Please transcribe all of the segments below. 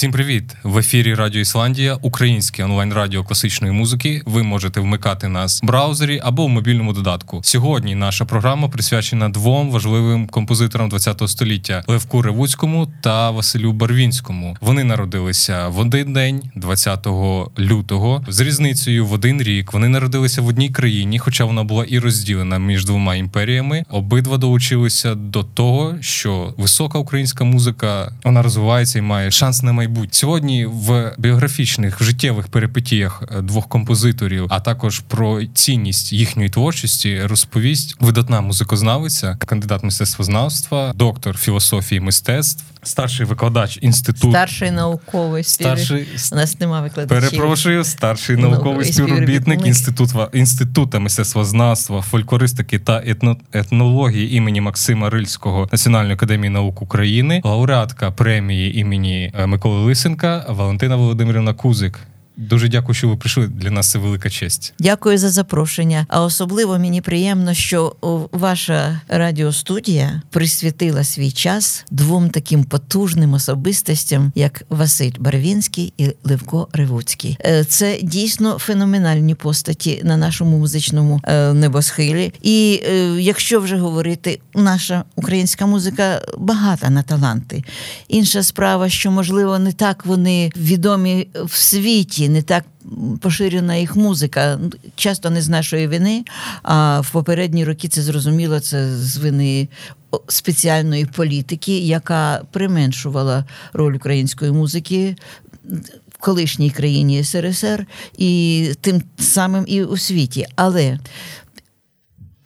Всім привіт! В ефірі Радіо Ісландія, українське онлайн радіо класичної музики. Ви можете вмикати нас в браузері або в мобільному додатку. Сьогодні наша програма присвячена двом важливим композиторам ХХ століття Левку Ревуцькому та Василю Барвінському. Вони народилися в один день, 20 лютого, з різницею в один рік. Вони народилися в одній країні, хоча вона була і розділена між двома імперіями. Обидва долучилися до того, що висока українська музика вона розвивається і має шанс на майбутнє. Сьогодні в біографічних в життєвих перипетіях е, двох композиторів, а також про цінність їхньої творчості, розповість видатна музикознавиця, кандидат мистецтвознавства, доктор філософії мистецтв, старший викладач інституту. Старший науковий старший у нас немає викладачів. Перепрошую, старший науковий співробітник інституту інституту мистецтвознавства, фольклористики та етно, етнології імені Максима Рильського Національної академії наук України, лауреатка премії імені е, Миколи Лисенка Валентина Володимирівна Кузик. Дуже дякую, що ви прийшли. Для нас це велика честь. Дякую за запрошення. А особливо мені приємно, що ваша радіостудія присвятила свій час двом таким потужним особистостям, як Василь Барвінський і Левко Ревуцький. Е, це дійсно феноменальні постаті на нашому музичному е, небосхилі. І е, якщо вже говорити, наша українська музика багата на таланти. Інша справа, що можливо не так вони відомі в світі не так поширена їх музика. Часто не з нашої вини, а в попередні роки це зрозуміло, це з вини спеціальної політики, яка применшувала роль української музики. В колишній країні СРСР і тим самим і у світі. Але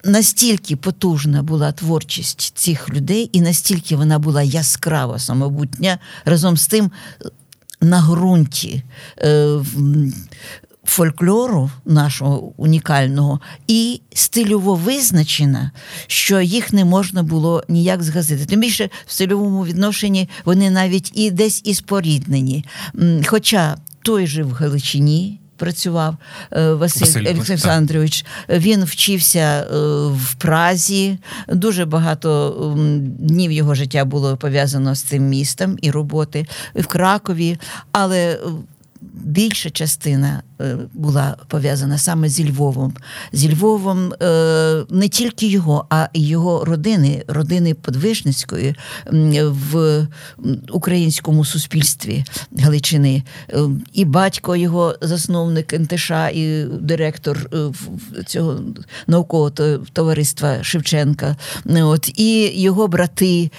настільки потужна була творчість цих людей, і настільки вона була яскрава, самобутня, разом з тим на ґрунті е, фольклору нашого унікального і стильово визначена, що їх не можна було ніяк згазити. Тим більше в стильовому відношенні вони навіть і десь і споріднені. Хоча той же в Галичині працював е, Василь, Олександрович. Він вчився е, в Празі. Дуже багато днів його життя було пов'язано з цим містом і роботи в Кракові. Але більша частина е, була пов'язана саме зі Львовом. Зі Львовом е, не тільки його, а й його родини, родини Подвижницької в українському суспільстві Галичини. Е, і батько його засновник НТШ, і директор цього наукового товариства Шевченка. От, І його брати,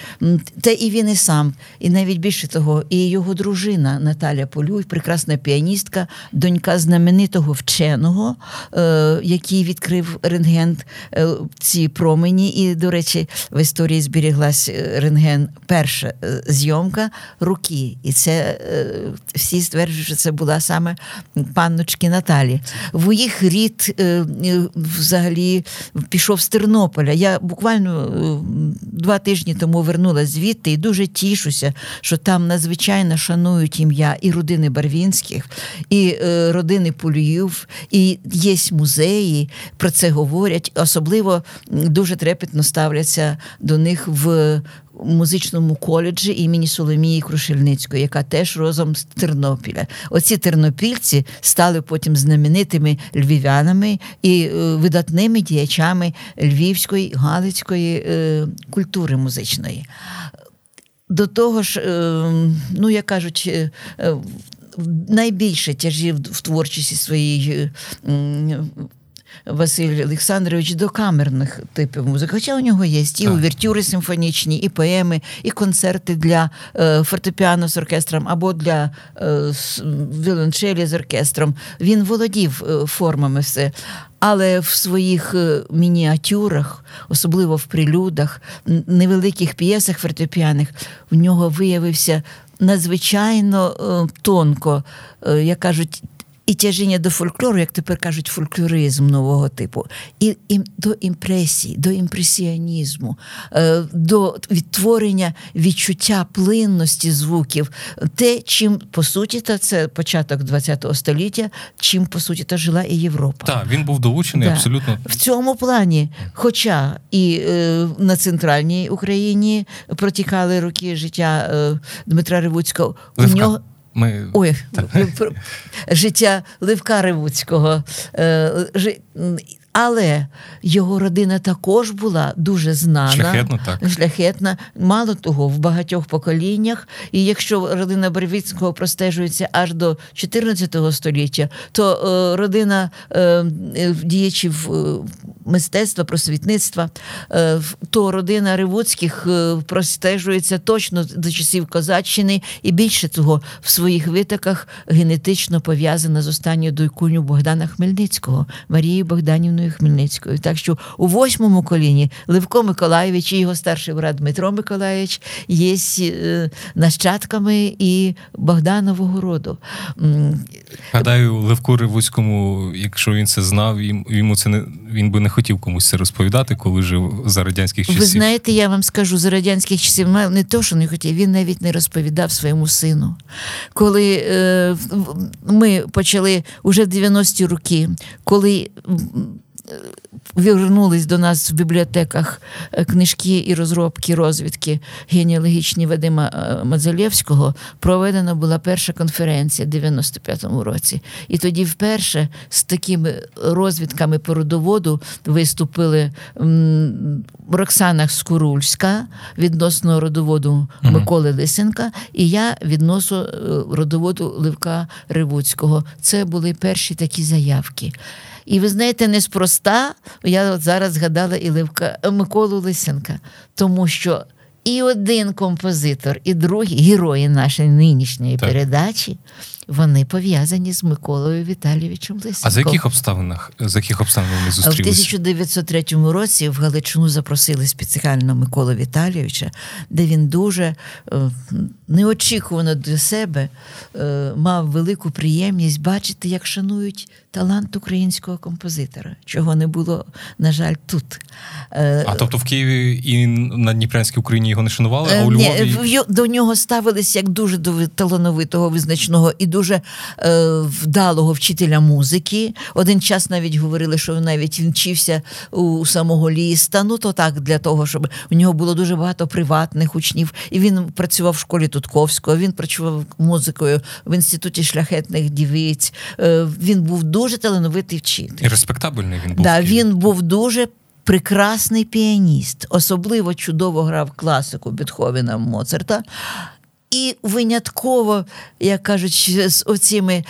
та і він і сам, і навіть більше того, і його дружина Наталя Полюй, прекрасна піаністка, донька знаменитого вченого, е, який відкрив рентген е, ці промені. І, до речі, в історії зберіглась е, рентген, перша зйомка руки. І це всі стверджують, що це була саме панночки Наталі. В їх рід взагалі пішов з Тернополя. Я буквально два тижні тому вернулася звідти і дуже тішуся, що там надзвичайно шанують ім'я і родини Барвінських українських, і е, родини Пулюїв, і є музеї, про це говорять. Особливо дуже трепетно ставляться до них в. Музичному коледжі імені Соломії Крушельницької, яка теж розом з Тернопіля. Оці тернопільці стали потім знаменитими львів'янами і е, видатними діячами львівської галицької е, культури музичної. До того ж, е, ну як кажуть, е, найбільше тяжів в творчості своїй. Василь Олександрович до камерних типів музики. Хоча у нього є і увертюри симфонічні, і поеми, і концерти для е, фортепіано з оркестром або для е, віолончелі з оркестром. Він володів е, формами все. Але в своїх е, мініатюрах, особливо в прилюдах, невеликих п'єсах фортепіаних, в нього виявився надзвичайно е, тонко, е, як кажуть, і тяжіння до фольклору, як тепер кажуть, фольклоризм нового типу, і, і до імпресії, до імпресіонізму, е, до відтворення відчуття плинності звуків, те, чим по суті, та це початок ХХ століття, чим по суті та жила і Європа. Так, він був долучений да. абсолютно в цьому плані. Хоча і е, на центральній Україні протікали роки життя е, Дмитра Ревуцького, у нього. Ми... Ой, життя Левка Ревуцького. Але його родина також була дуже знана, шляхетна, так. шляхетна, мало того, в багатьох поколіннях. І якщо родина Бервіцького простежується аж до 14 століття, то е, родина е, діячів е, мистецтва, просвітництва, е, то родина Ревуцьких е, простежується точно до часів Козаччини, і більше того, в своїх витоках генетично пов'язана з останньою дойкуню Богдана Хмельницького, Марією Богданівною. Ольгою Хмельницькою. Так що у восьмому коліні Левко Миколаєвич і його старший брат Дмитро Миколаєвич є е, нащадками і Богданового роду. Гадаю, Левку Ревуцькому, якщо він це знав, йому це не він би не хотів комусь це розповідати, коли жив за радянських часів. Ви знаєте, я вам скажу за радянських часів, не то, що не хотів, він навіть не розповідав своєму сину. Коли е, ми почали уже в 90-ті роки, коли вернулись до нас в бібліотеках е, книжки і розробки розвідки генеалогічні Вадима е, Мазалєвського, проведена була перша конференція в 95-му році. І тоді вперше з такими розвідками по родоводу виступили Роксана Скурульська відносно родоводу Миколи Лисенка, і я відносно е, родоводу Левка Ривуцького. Це були перші такі заявки. І ви знаєте, неспроста я от зараз згадала і Левка Миколу Лисенка, тому що і один композитор, і другий герої нашої нинішньої так. передачі вони пов'язані з Миколою Віталійовичем Лисенком. А за яких обставинах за яких обставин вони зустрілися? В 1903 році в Галичину запросили спеціально Миколу Віталійовича, де він дуже е, неочікувано для себе е, мав велику приємність бачити, як шанують талант українського композитора, чого не було, на жаль, тут. Е, а тобто в Києві і на Дніпрянській Україні його не шанували, а у Львові? Ні, до нього ставились як дуже до талановитого визначного і дуже е, вдалого вчителя музики. Один час навіть говорили, що навіть він вчився у самого ліста. Ну то так для того, щоб у нього було дуже багато приватних учнів. І він працював в школі Тутковського. Він працював музикою в інституті шляхетних дівиць. Е, він був дуже талановитий вчитель. І респектабельний він був. Да, Він був дуже. Прекрасний піаніст, особливо чудово грав класику Бетховена Моцарта. І винятково, як кажуть, з оціми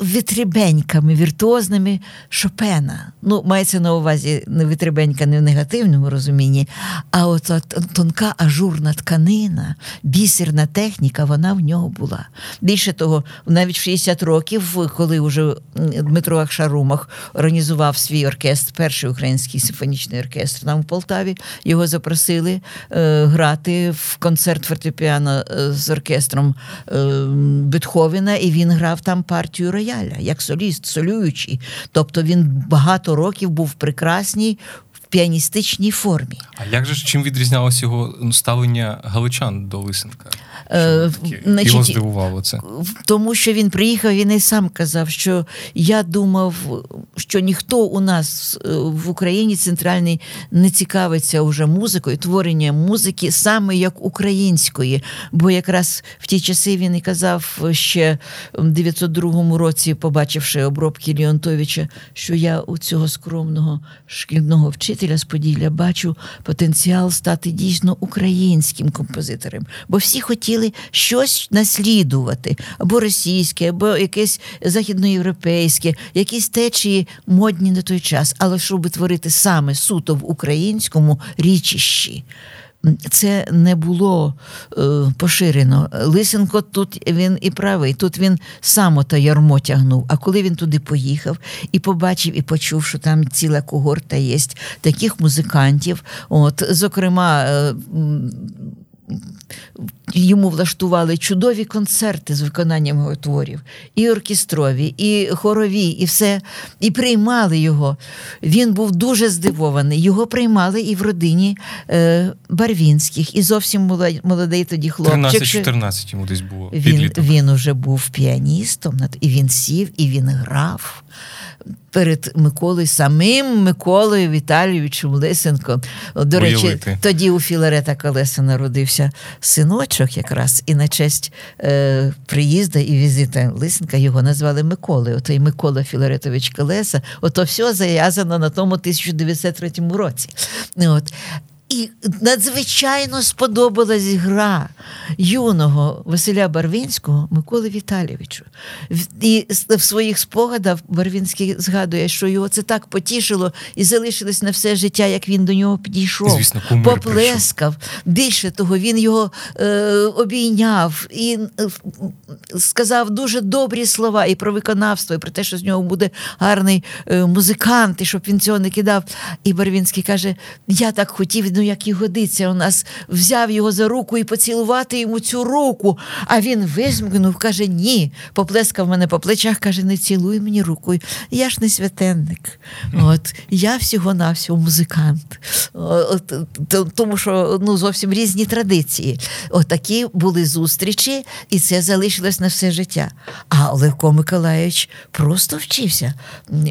вітрібеньками віртуозними Шопена. Ну, мається на увазі не вітрібенька не в негативному розумінні, а от, тонка ажурна тканина, бісерна техніка, вона в нього була. Більше того, навіть в 60 років, коли вже Дмитро Ахшарумах організував свій оркестр, перший український симфонічний оркестр там у Полтаві, його запросили е, грати в концерт фортепіано е, з оркестром е, Бетховена, і він грав там партію рояля, як соліст, солюючий. Тобто він багато років був прекрасній піаністичній формі. А як же чим відрізнялося його ставлення галичан до Лисенка? Е, значить, Його здивувало це. Тому що він приїхав, він і сам казав, що я думав, що ніхто у нас е, в Україні центральній не цікавиться вже музикою, творенням музики саме як української. Бо якраз в ті часи він і казав ще в 902 році, побачивши обробки Леонтовича, що я у цього скромного шкільного вчителя з Поділля бачу потенціал стати дійсно українським композитором. Бо всі хотіли щось наслідувати, або російське, або якесь західноєвропейське, якісь течії модні на той час, але щоб творити саме суто в українському річищі. Це не було е, поширено. Лисенко тут він і правий, тут він сам та ярмо тягнув. А коли він туди поїхав і побачив, і почув, що там ціла когорта є таких музикантів, от, зокрема. Йому влаштували чудові концерти з виконанням його творів, і оркестрові, і хорові, і все, і приймали його. Він був дуже здивований. Його приймали і в родині е, Барвінських, і зовсім молодий тоді хлопчик. 13-14 йому десь було. Він він уже був піаністом, і він сів, і він грав. Перед Миколою, самим Миколою Віталійовичем Лисенко. До речі, тоді у Філарета Колеса народився синочок, якраз, і на честь е, приїзду і візита Лисенка його назвали Миколою. Отой Микола Філаретович Колеса. Ото все зав'язано на тому 1903 році. От. І надзвичайно сподобалась гра юного Василя Барвінського Миколи Віталійовичу. І в своїх спогадах Барвінський згадує, що його це так потішило і залишилось на все життя, як він до нього підійшов. Звісно, поплескав. Більше того, він його е, обійняв і е, сказав дуже добрі слова і про виконавство, і про те, що з нього буде гарний е, музикант, і щоб він цього не кидав. І Барвінський каже: Я так хотів, ну як і годиться, у нас взяв його за руку і поцілувати йому цю руку. А він визмкнув, каже: Ні. Поплескав мене по плечах, каже: Не цілуй мені руку. Я ж не святенник. От я всього-навсього музикант. От, тому що ну, зовсім різні традиції. Отакі були зустрічі, і це залишилось на все життя. А Левко Миколаївич просто вчився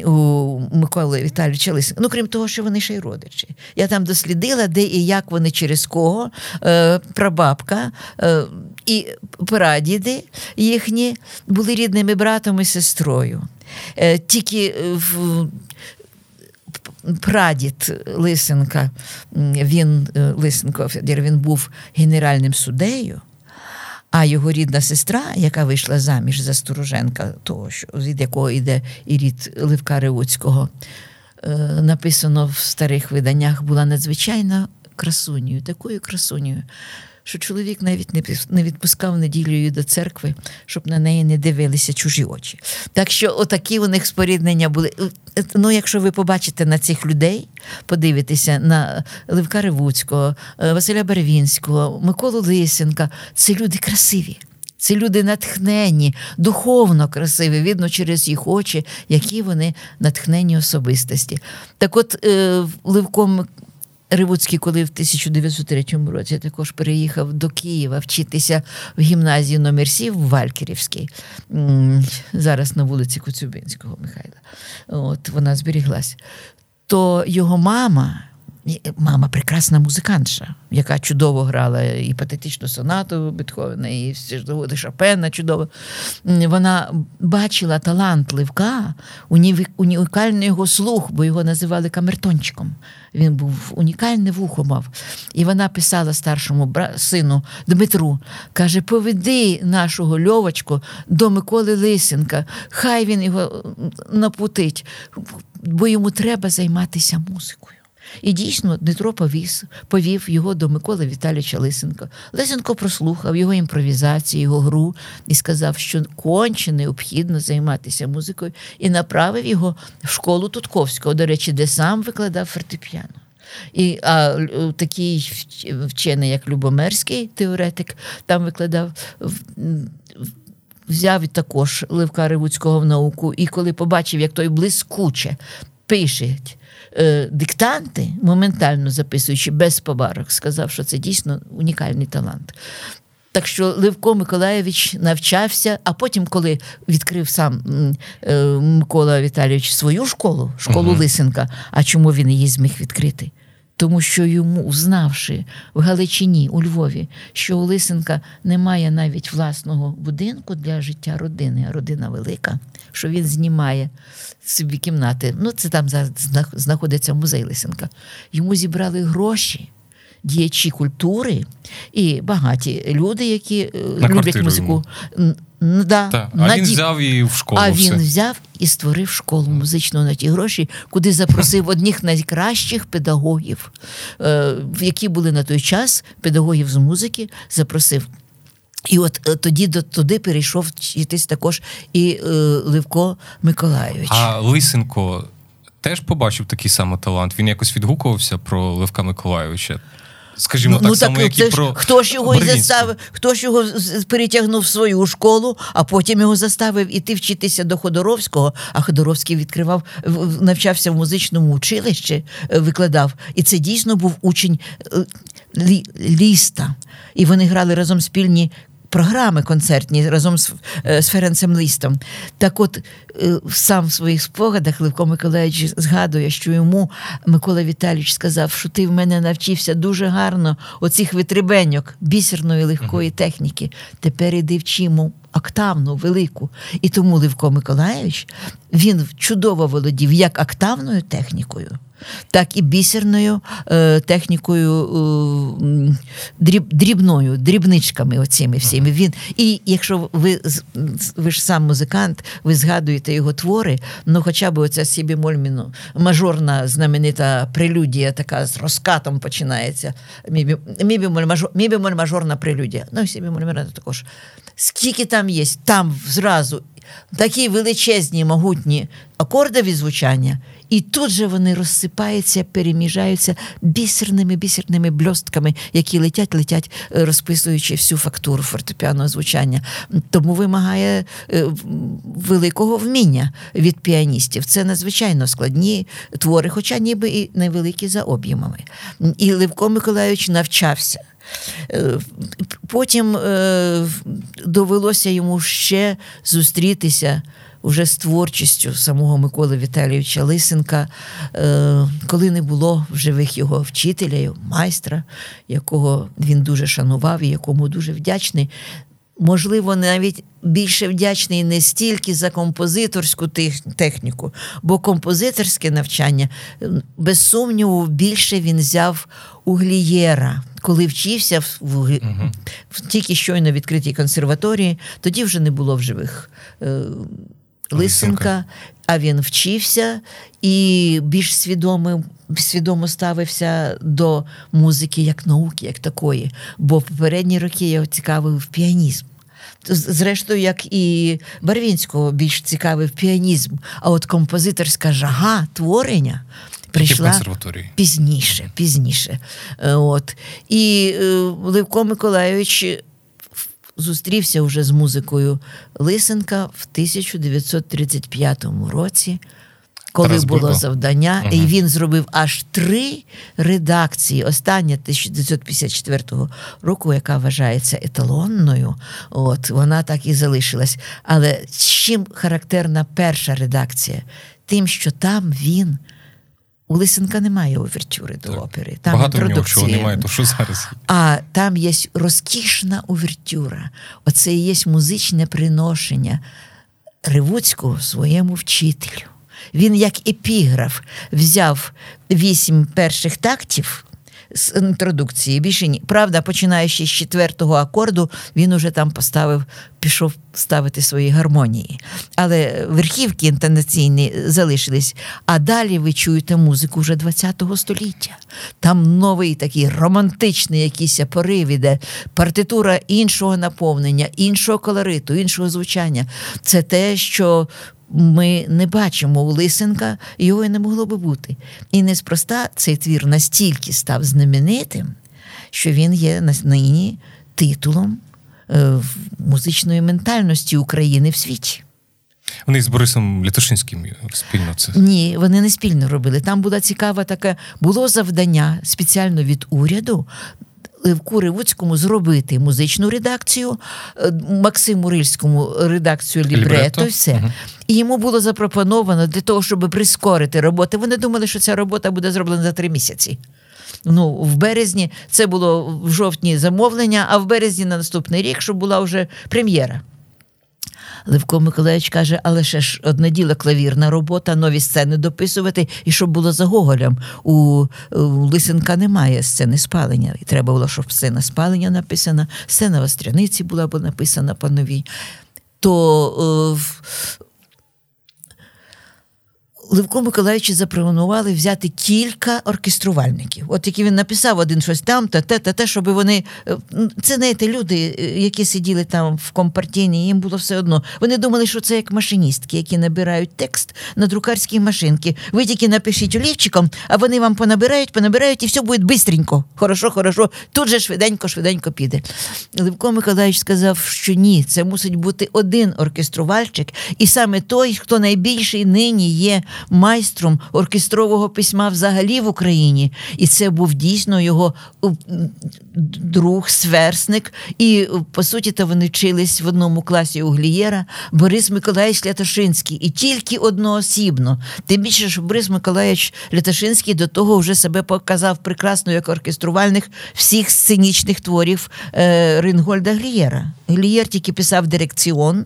у Миколи Віталійовича Лисенка. Ну, крім того, що вони ще й родичі. Я там дослідила, де і як вони через кого, е, прабабка е, і прадіди їхні були рідними братом і сестрою. Е, тільки в прадід Лисенка, він Лисенко він був генеральним суддею. А його рідна сестра, яка вийшла заміж за Стороженка, того, що, від якого йде і рід Левка Ревуцького, е, написано в старих виданнях, була надзвичайно красунею, такою красунею, що чоловік навіть не відпускав неділею до церкви, щоб на неї не дивилися чужі очі. Так що отакі у них споріднення були. Е, Ну, якщо ви побачите на цих людей, подивитеся на Левка Ревуцького, е, Василя Беревінського, Миколу Лисенка, це люди красиві. Це люди натхнені, духовно красиві, видно через їх очі, які вони натхнені особистості. Так от е, Левко М- Ривуцький, коли в 1903 році також переїхав до Києва вчитися в гімназію номер 7 в Валькірівській, зараз на вулиці Коцюбинського Михайла. От вона зберіглась. То його мама, мама прекрасна музикантша, яка чудово грала і патетичну сонату Бетховена, і заводи Шопена чудово. Вона бачила талант Левка, унікальний його слух, бо його називали камертончиком. Він був унікальне вухо мав. І вона писала старшому сину Дмитру, каже: поведи нашого льовочку до Миколи Лисенка, хай він його напутить, бо йому треба займатися музикою. І дійсно Дмитро повіз, повів його до Миколи Віталійовича Лисенка. Лисенко прослухав його імпровізацію, його гру і сказав, що конче необхідно займатися музикою, і направив його в школу Тутковського, до речі, де сам викладав фортепіано. І а, такий вчений, як Любомерський теоретик, там викладав. Взяв також Левка Ривуцького в науку, і коли побачив, як той блискуче пише е, диктанти, моментально записуючи без побарок, сказав, що це дійсно унікальний талант. Так що Левко Миколаєвич навчався, а потім, коли відкрив сам е, Микола Віталійович свою школу, школу Мгм. Лисенка, а чому він її зміг відкрити? Тому що йому, знавши в Галичині, у Львові, що у Лисенка немає навіть власного будинку для життя родини, а родина велика, що він знімає собі кімнати. Ну, це там знаходиться музей Лисенка. Йому зібрали гроші. Діячі культури і багаті люди, які е, люблять музику. Да, Так. А на він ді- взяв її в школу. а все. він взяв і створив школу музичну на ті гроші, куди запросив одних найкращих педагогів, е, які були на той час педагогів з музики, запросив. І от е, тоді до туди перейшов вчитись також і е, Левко Миколайович. А Лисенко теж побачив такий самий талант. Він якось відгукувався про Левка Миколайовича. Скажімо так само, як і про хто ж його і заставив, хто ж його перетягнув в свою школу, а потім його заставив іти вчитися до Ходоровського. А Ходоровський відкривав, навчався в музичному училищі, е, викладав. І це дійсно був учень е, лі, ліста. І вони грали разом спільні програми концертні разом з, з Ференцем Листом. Так от сам в своїх спогадах Левко Миколаївич згадує, що йому Микола Віталійович сказав, що ти в мене навчився дуже гарно оцих витребеньок бісерної легкої техніки. Тепер іди вчимо октавну велику. І тому Левко Миколаївич він чудово володів як октавною технікою, так і бісерною е, технікою е, дріб, дрібною, дрібничками оціми всіми. Він, І якщо ви ви ж сам музикант, ви згадуєте його твори, ну хоча б оця сібімольміну, мажорна знаменита прелюдія, така з розкатом починається. Мібімоль мажор, мажорна прелюдія. Ну, сібімоль також. Скільки там є, там зразу такі величезні, могутні акордові звучання, і тут же вони розсипаються, переміжаються бісерними бісерними бльостками, які летять, летять, е, розписуючи всю фактуру фортепіаного звучання. Тому вимагає е, великого вміння від піаністів. Це надзвичайно складні твори, хоча ніби і невеликі за об'ємами. І Левко Миколайович навчався. Е, потім довелося йому ще зустрітися вже з творчістю самого Миколи Віталійовича Лисенка, е, коли не було в живих його вчителя, майстра, якого він дуже шанував і якому дуже вдячний. Можливо, навіть більше вдячний не стільки за композиторську техніку, бо композиторське навчання, без сумніву, більше він взяв у Глієра, коли вчився в, в, в тільки щойно відкритій консерваторії, тоді вже не було в живих. Е, Лисенка, а він вчився і більш свідомим. Свідомо ставився до музики як науки, як такої. Бо в попередні роки я цікавив піанізм. Зрештою, як і Барвінського більш цікавив піанізм, а от композиторська жага творення прийшла пізніше. пізніше. Е, от. І е, Левко Миколайович зустрівся вже з музикою Лисенка в 1935 році. Коли Тарас було Булько. завдання, угу. і він зробив аж три редакції. Остання 1954 року, яка вважається еталонною, от вона так і залишилась. Але чим характерна перша редакція? Тим, що там він у Лисенка немає овертюри до так. опери. Там Багато в нього чого немає, то що зараз? А там є розкішна овертюра. Оце і є музичне приношення Ривуцького своєму вчителю. Він, як епіграф, взяв вісім перших тактів з інтродукції. Більше ні. Правда, починаючи з четвертого акорду, він уже там поставив, пішов ставити свої гармонії. Але верхівки інтонаційні залишились. А далі ви чуєте музику вже ХХ століття. Там новий такий романтичний якийсь порив іде, партитура іншого наповнення, іншого колориту, іншого звучання. Це те, що ми не бачимо у Лисенка, його і не могло би бути. І неспроста цей твір настільки став знаменитим, що він є нині титулом е, музичної ментальності України в світі. Вони з Борисом Літошинським спільно це ні, вони не спільно робили. Там була цікава таке було завдання спеціально від уряду Левку Куривуцькому зробити музичну редакцію, е, Максиму Рильському редакцію лібрето, і все. Угу. І йому було запропоновано для того, щоб прискорити роботу. Вони думали, що ця робота буде зроблена за три місяці. Ну, в березні це було в жовтні замовлення, а в березні на наступний рік, щоб була вже прем'єра. Левко Миколаївич каже, але ще ж одне діло клавірна робота, нові сцени дописувати, і щоб було за Гоголем. У, у Лисенка немає сцени спалення. І треба було, щоб сцена спалення написана, сцена Остряниці була б написана по новій. То Левко Миколаївичу запропонували взяти кілька оркеструвальників. От який він написав один щось там, та те, та те, щоб вони. Е, це знаєте, люди, е, які сиділи там в компартійні, їм було все одно. Вони думали, що це як машиністки, які набирають текст на друкарській машинці. Ви тільки напишіть олівчиком, а вони вам понабирають, понабирають, і все буде бистренько. Хорошо, хорошо. Тут же швиденько, швиденько піде. Левко Миколаївич сказав, що ні, це мусить бути один оркеструвальчик, і саме той, хто найбільший нині є майстром оркестрового письма взагалі в Україні. І це був дійсно його друг, сверстник. І, по суті, то вони вчились в одному класі у Глієра Борис Миколаївич Лятошинський. І тільки одноосібно. Тим більше, що Борис Миколаївич Лятошинський до того вже себе показав прекрасно як оркеструвальник всіх сценічних творів е, Рингольда Глієра. Глієр тільки писав дирекціон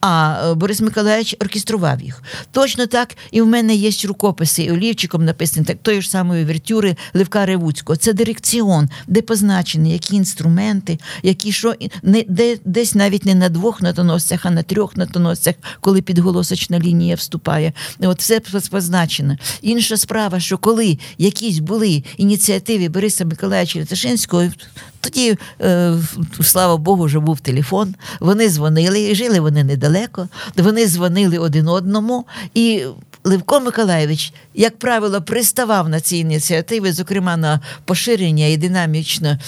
а е, Борис Миколаївич оркестрував їх. Точно так і в мене є рукописи олівчиком написані так тої ж самої вертюри Левка Ревуцького. Це дирекціон, де позначені які інструменти, які що не де десь навіть не на двох нотоносцях, а на трьох нотоносцях, коли підголосочна лінія вступає. От все позначено. Інша справа, що коли якісь були ініціативи Бориса Миколаївича Ляташинського, тоді, е, слава Богу, вже був телефон. Вони дзвонили, жили вони недалеко. Вони дзвонили один одному, і Левко Миколаєвич, як правило, приставав на ці ініціативи, зокрема на поширення і динамічне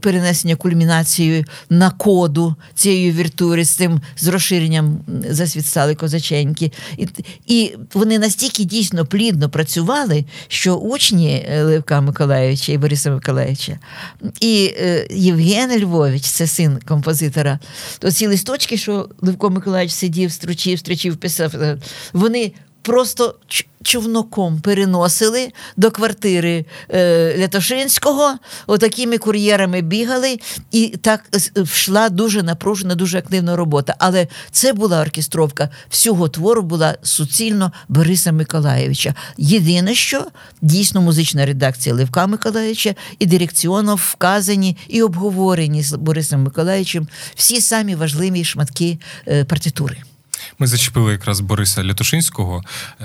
перенесення кульмінації на коду цієї віртури з цим з розширенням засвідстали козаченьки. І і вони настільки дійсно плідно працювали, що учні е, Левка Миколаєвича і Бориса Миколаєвича, і е, Євген Львович, це син композитора, то ці листочки, що Левко Миколаївич сидів, стручив, стручив, писав, е, вони просто човноком переносили до квартири е, Лятошинського, отакими кур'єрами бігали, і так йшла дуже напружена, дуже активна робота. Але це була оркестровка всього твору була суцільно Бориса Миколаєвича. Єдине, що дійсно музична редакція Левка Миколаєвича і дирекціоном вказані і обговорені з Борисом Миколаївичем всі самі важливі шматки е, партитури. Ми зачепили якраз Бориса Лятушинського. Е,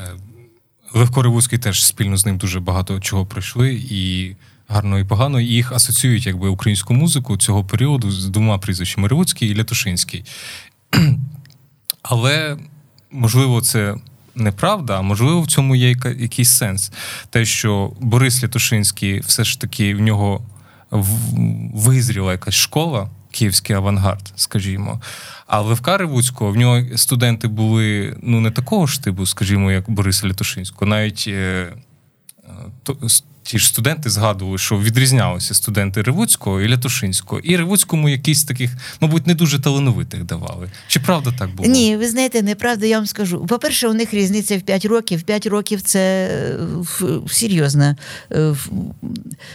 Левко Ривуцький теж спільно з ним дуже багато чого пройшли, і гарно і погано. І їх асоціюють якби українську музику цього періоду з двома прізвищами Ривуцький і Лятушинський. Але можливо, це неправда, а можливо, в цьому є якийсь сенс. Те, що Борис Лятушинський все ж таки в нього визріла якась школа київський авангард, скажімо. А Левка Ревуцького в нього студенти були ну не такого ж типу, скажімо, як Бориса Літошинського, навіть. Е, то, ті ж студенти згадували, що відрізнялися студенти Ревуцького і Лятушинського. І Ревуцькому якісь таких, мабуть, не дуже талановитих давали. Чи правда так було? Ні, ви знаєте, неправда, я вам скажу. По-перше, у них різниця в 5 років. 5 років це серйозна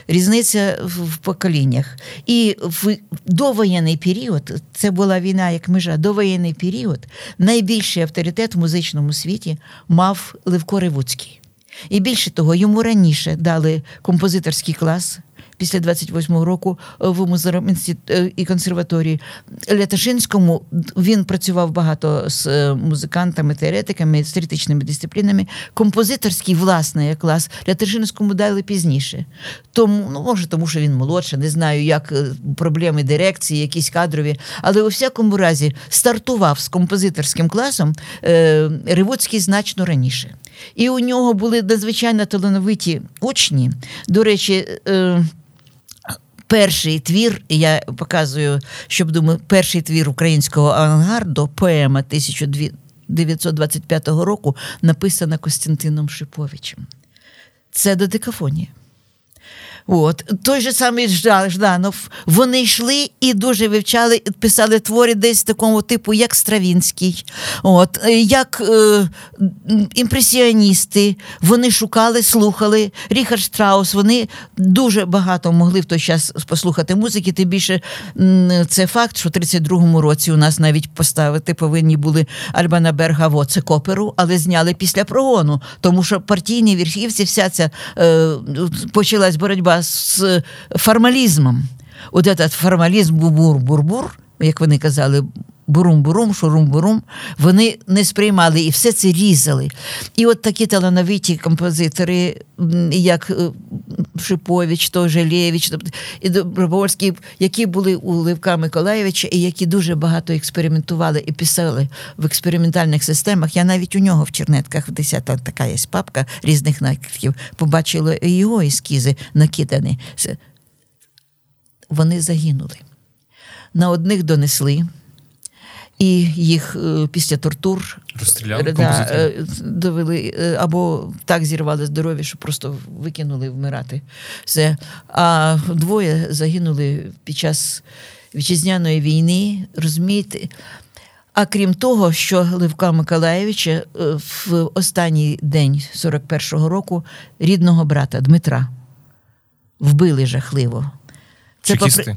різниця в поколіннях. І в довоєнний період, це була війна як межа, довоєнний період найбільший авторитет в музичному світі мав Левко Ревуцький. І більше того, йому раніше дали композиторський клас. Після 28-го року в музеї е, і консерваторії Ляташинському він працював багато з е, музикантами, теоретиками, з теоретичними дисциплінами. Композиторський власний клас Ляташинському дали пізніше. Тому, ну може, тому що він молодший, не знаю, як е, проблеми дирекції, якісь кадрові. Але у всякому разі стартував з композиторським класом Ривоцький значно раніше. І у нього були надзвичайно талановиті учні. До речі, е, перший твір, я показую, щоб думаю, перший твір українського авангарду, поема 1925 року, написана Костянтином Шиповичем. Це додекафонія. От той же самий Жданов, вони йшли і дуже вивчали, писали твори десь такому типу, як Стравінський, от е, як е, імпресіоністи. Вони шукали, слухали Ріхард Штраус. Вони дуже багато могли в той час послухати музики. Тим більше це факт, що в 32-му році у нас навіть поставити повинні були Альбана Берга «Воццек» оперу, але зняли після прогону, тому що партійні верхівці, вся ця е, почалась боротьба боротьба з формалізмом. От етот формалізм бур-бур-бур, як вони казали, бурум-бурум, шурум-бурум, вони не сприймали і все це різали. І от такі талановиті композитори, як е, Шипович, то Желєвич, і Добровольський, які були у Левка Миколаєвича, і які дуже багато експериментували і писали в експериментальних системах. Я навіть у нього в Чернетках, в 10 така є папка різних накидків, побачила його ескізи накидані. Вони загинули. На одних донесли і їх е, після тортур Розстріляли да, е, довели е, або так зірвали здоров'я, що просто викинули вмирати. Все. А двоє загинули під час вітчизняної війни, розумієте? А крім того, що Левка Миколаєвича е, в останній день 41-го року рідного брата Дмитра вбили жахливо. Це? Попри...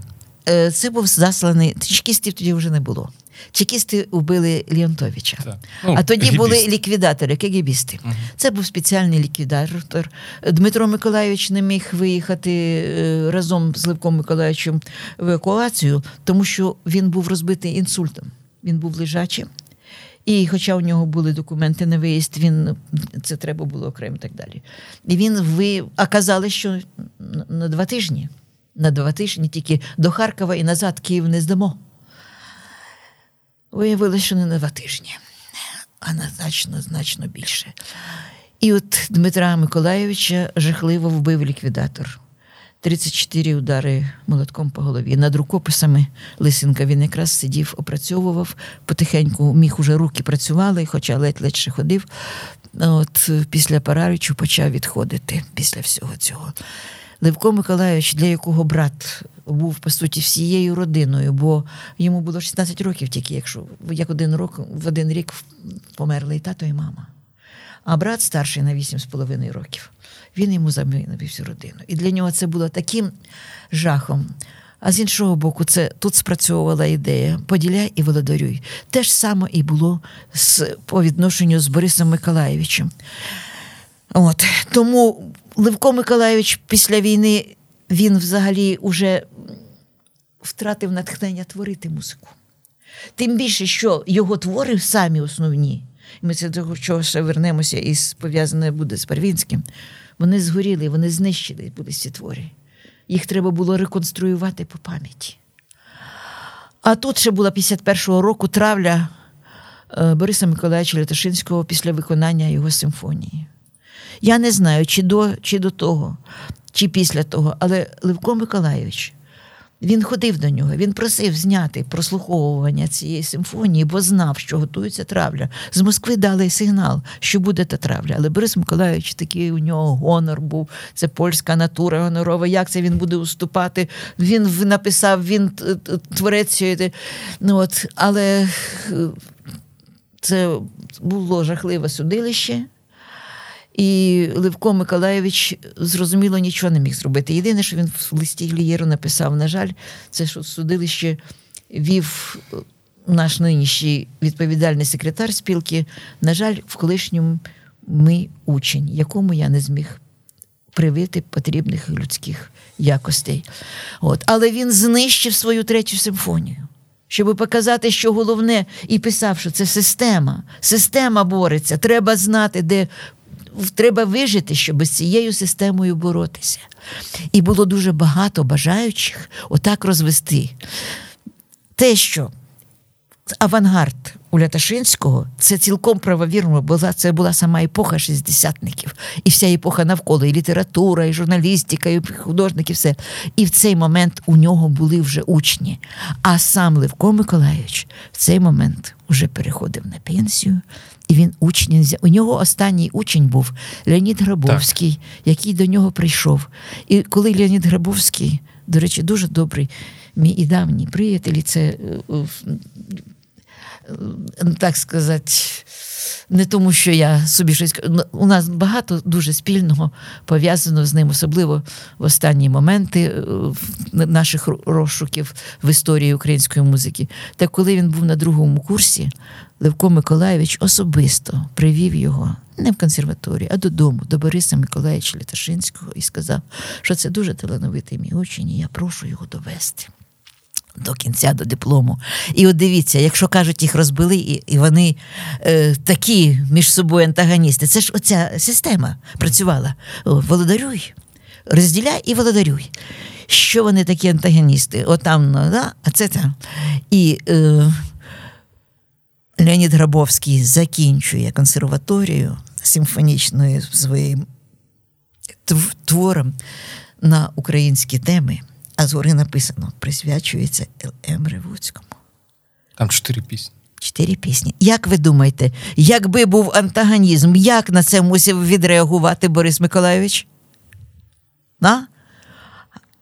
Це був засланий. Чекістів тоді вже не було. Чекісти вбили Леонтовича. Ну, а тоді гібісти. були ліквідатори, кегібісти. Угу. Це був спеціальний ліквідатор. Дмитро Миколайович не міг виїхати е, разом з Левком Миколаївичем в евакуацію, тому що він був розбитий інсультом. Він був лежачим. І, хоча у нього були документи на виїзд, він це треба було окремо так далі. І він ви а казали, що на два тижні, на два тижні тільки до Харкова і назад Київ не здамо. Виявилося, що не на два тижні, а на значно, значно більше. І от Дмитра Миколаєвича жахливо вбив ліквідатор. 34 удари молотком по голові. Над рукописами Лисенка він якраз сидів, опрацьовував, потихеньку міг уже руки працювали, хоча ледь-ледь ще ходив. От Після Параричу почав відходити після всього цього. Левко Миколаївич, для якого брат був, по суті, всією родиною, бо йому було 16 років тільки, якщо як один рок, в один рік померли і тато, і мама. А брат старший на 8,5 років. Він йому замінив всю родину. І для нього це було таким жахом. А з іншого боку, це тут спрацьовувала ідея поділяй і володарюй. Те ж саме і було з, по відношенню з Борисом Миколаєвичем. От. Тому Левко Миколаєвич після війни він взагалі уже втратив натхнення творити музику. Тим більше, що його твори самі основні, і ми це до чого ще вернемося і пов'язане буде з Барвінським, вони згоріли, вони знищили були ці твори. Їх треба було реконструювати по пам'яті. А тут ще була 51-го року травля е, Бориса Миколаївича Лятошинського після виконання його симфонії. Я не знаю, чи до, чи до того, чи після того, але Левко Миколайович. Він ходив до нього, він просив зняти прослуховування цієї симфонії, бо знав, що готується травля. З Москви дали сигнал, що буде та травля. Але Борис Миколаївич такий у нього гонор був. Це польська натура гонорова. Як це він буде уступати? Він написав, він творець. Ну, от, Але е, це було жахливе судилище. І Левко Миколаєвич, зрозуміло, нічого не міг зробити. Єдине, що він в листі Глієру написав, на жаль, це що судилище вів наш нинішній відповідальний секретар спілки, на жаль, в колишньому ми учень, якому я не зміг привити потрібних людських якостей. От. Але він знищив свою третю симфонію. Щоб показати, що головне, і писав, що це система. Система бореться. Треба знати, де треба вижити, щоб з цією системою боротися. І було дуже багато бажаючих отак розвести. Те, що авангард у Ляташинського це цілком правовірно, бо це була сама епоха шістдесятників, і вся епоха навколо, і література, і журналістика, і художники, все. І в цей момент у нього були вже учні. А сам Левко Миколаївич в цей момент вже переходив на пенсію. І він учень У нього останній учень був Леонід Грабовський, так. який до нього прийшов. І коли Леонід Грабовський, до речі, дуже добрий, мій і давній приятель, це е, е, так сказати, не тому, що я собі щось у нас багато дуже спільного пов'язано з ним, особливо в останні моменти е, наших розшуків в історії української музики. Та коли він був на другому курсі, Левко Миколаєвич особисто привів його не в консерваторію, а додому, до Бориса Миколаївича Літашинського, і сказав, що це дуже талановитий мій учень, і я прошу його довести. До кінця, до диплому. І от дивіться, якщо кажуть, їх розбили, і і вони е, такі між собою антагоністи, це ж оця система працювала. Володарюй, розділяй і володарюй. Що вони такі антагоністи? Отам, ну, да? а це там. І е, Леонід Грабовський закінчує консерваторію симфонічною своїм твором на українські теми, а згори написано присвячується Л.М. Ревуцькому. Там чотири пісні. Чотири пісні. Як ви думаєте, якби був антагонізм, як на це мусив відреагувати Борис Миколайович? На?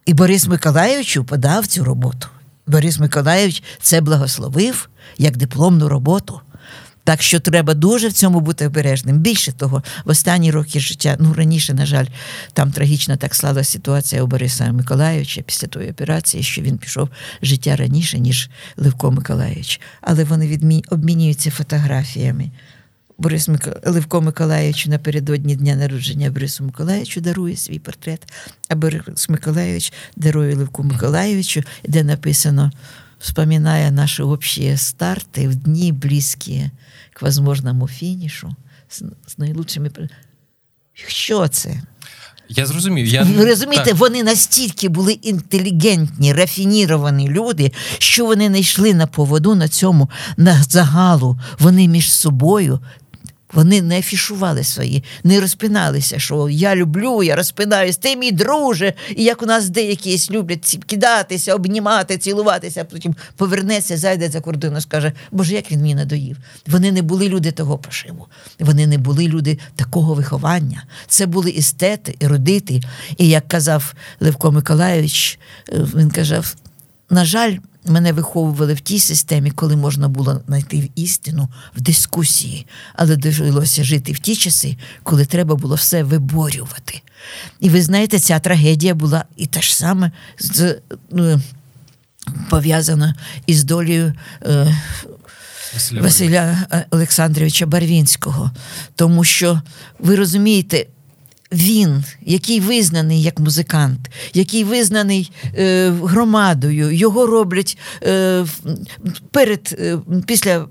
І Борис Миколайовичу подав цю роботу. Борис Миколайович це благословив як дипломну роботу. Так що треба дуже в цьому бути обережним. Більше того, в останні роки життя, ну раніше, на жаль, там трагічно так склалася ситуація у Бориса Миколайовича після тої операції, що він пішов життя раніше, ніж Левко Миколайович. Але вони відмі... обмінюються фотографіями. Борис Мик... Левко Миколаївич напередодні дня народження Борису Миколаївичу дарує свій портрет, а Борис Миколаївич дарує Левку Миколаївичу, де написано вспоминая наши общие старты в дни близкие к возможному фінішу з, з найлучшими. Що це? Я зрозумів. Я... Ви розумієте, так. вони настільки були інтелігентні, рафініровані люди, що вони не йшли на поводу на цьому на загалу. Вони між собою. Вони не афішували свої, не розпиналися, що я люблю, я розпинаюсь, ти мій друже. І як у нас деякі люблять кидатися, обнімати, цілуватися, а потім повернеться, зайде за кордон і скаже, Боже, як він мені надоїв. Вони не були люди того пошиву, вони не були люди такого виховання. Це були естети, ерудити. І як казав Левко Миколайович, він казав: на жаль, Мене виховували в тій системі, коли можна було знайти істину в дискусії, але довелося жити в ті часи, коли треба було все виборювати. І ви знаєте, ця трагедія була і те ж саме з, ну, пов'язана із долею е, Василя, Василя Олександровича Барвінського. Тому що ви розумієте, він, який визнаний як музикант, який визнаний е, громадою, його роблять е, перед, е, після,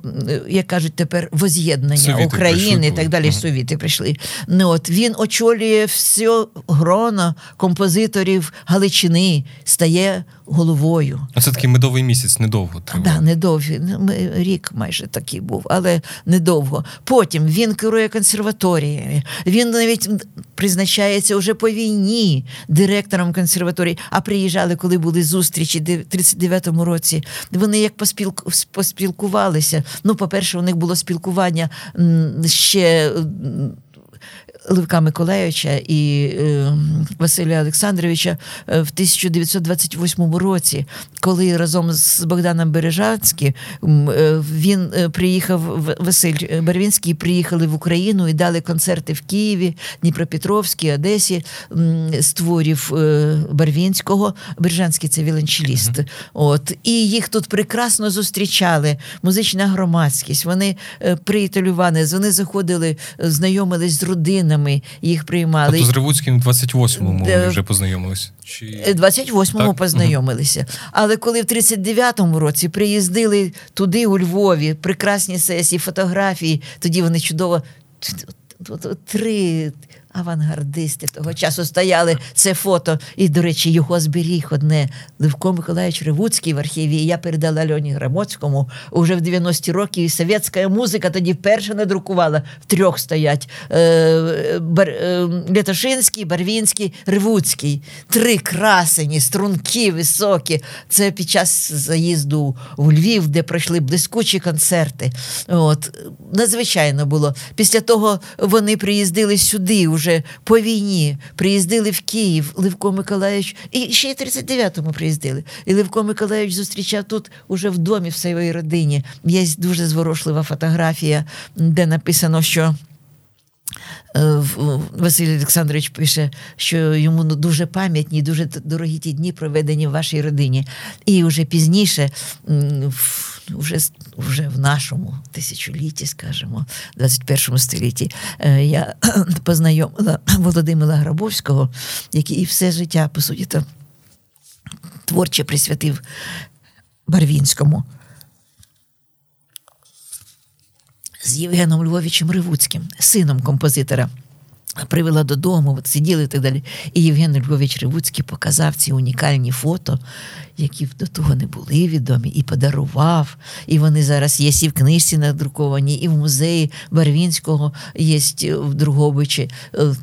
як кажуть тепер, воз'єднання Совіти України прийшли, і так далі. Ага. Совіти прийшли. Ну, от, Він очолює все гроно композиторів Галичини, стає головою. Це такий медовий місяць, недовго. Так, да, недовго. Рік майже такий був, але недовго. Потім він керує консерваторіями. Він навіть призначається вже по війні директором консерваторії. А приїжджали, коли були зустрічі в 39-му році. Вони як поспілкувалися. Ну, по-перше, у них було спілкування ще. Левка Миколаївича і е, Василя Олександровича в 1928 році, коли разом з Богданом Бережанським е, він е, приїхав, Василь Барвінський приїхали в Україну і дали концерти в Києві, Дніпропетровській, Одесі з творів Барвінського. Бережанський це віолончеліст. Mm-hmm. От і їх тут прекрасно зустрічали. Музична громадськість. Вони приятелювані, вони заходили, знайомились з родинами родинами їх приймали. Тобто з Ревуцьким в 28-му Де... вже познайомилися? Чи... 28-му так? познайомилися. Але коли в 39-му році приїздили туди, у Львові, прекрасні сесії, фотографії, тоді вони чудово три авангардисти того часу стояли це фото. І, до речі, його зберіг одне Левко Миколаївич Ревуцький в архіві. І я передала Льоні Грамоцькому уже в 90-ті роки. І совєтська музика тоді вперше не друкувала. В трьох стоять е, Бар, е, Лятошинський, Барвінський, Ревуцький. Три красені, струнки високі. Це під час заїзду у Львів, де пройшли блискучі концерти. От Надзвичайно було. Після того вони приїздили сюди вже по війні приїздили в Київ Левко Миколаївич, і ще й 39-му приїздили. І Левко Миколаївич зустрічав тут уже в домі в своїй родині. Є дуже зворушлива фотографія, де написано, що. Е, Василь Олександрович пише, що йому ну, дуже пам'ятні, дуже дорогі ті дні проведені в вашій родині. І вже пізніше, вже вже в нашому тисячолітті, скажімо, 21 столітті, е, я познайомила Володимира Грабовського, який і все життя, по суті, творче присвятив Барвінському з Євгеном Львовичем Ривуцьким, сином композитора. Привела додому, от сиділи і так далі. І Євген Львович Ривуцький показав ці унікальні фото, які до того не були відомі, і подарував. І вони зараз є і в книжці надруковані, і в музеї Барвінського є в Другобичі. Е,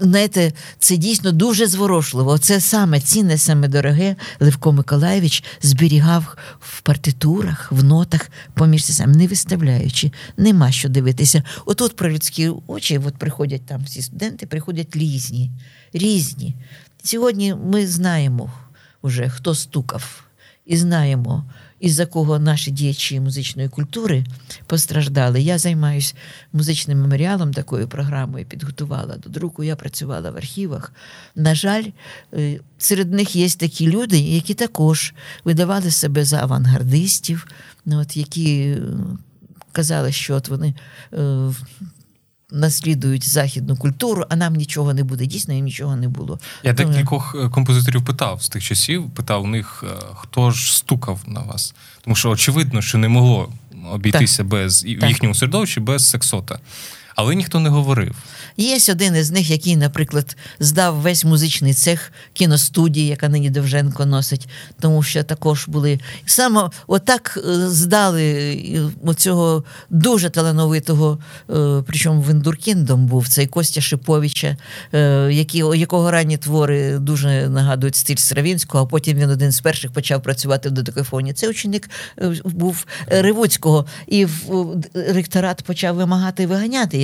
знаєте, це дійсно дуже зворошливо. Це саме цінне, саме дороге Левко Миколаєвич зберігав в партитурах, в нотах поміж сам, не виставляючи. Нема що дивитися. Отут про людські очі от приходять там всі студенти, приходять різні. різні. Сьогодні ми знаємо уже хто стукав, і знаємо, із-за кого наші діячі музичної культури постраждали. Я займаюся музичним меморіалом, такою програмою підготувала до друку. Я працювала в архівах. На жаль, е, серед них є такі люди, які також видавали себе за авангардистів, ну, от, які е, казали, що от вони. Е, наслідують західну культуру, а нам нічого не буде. Дійсно, їм нічого не було. Я декількох е, композиторів питав з тих часів, питав у них, е, хто ж стукав на вас. Тому що очевидно, що не могло обійтися так. без в їхньому середовищі без сексота. Але ніхто не говорив. Є один із них, який, наприклад, здав весь музичний цех кіностудії, яка нині Довженко носить, тому що також були саме отак е, здали оцього дуже талановитого, е, причому Вендуркіндом був цей Костя Шиповича, е, які, якого ранні твори дуже нагадують стиль Стравінського, а потім він один з перших почав працювати в додекафоні. Це ученик був Ривуцького, і ректорат почав вимагати виганяти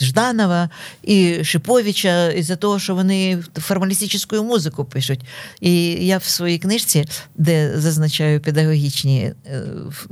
Жданова і Шиповича із-за того, що вони формалістичну музику пишуть. І я в своїй книжці, де зазначаю педагогічні е,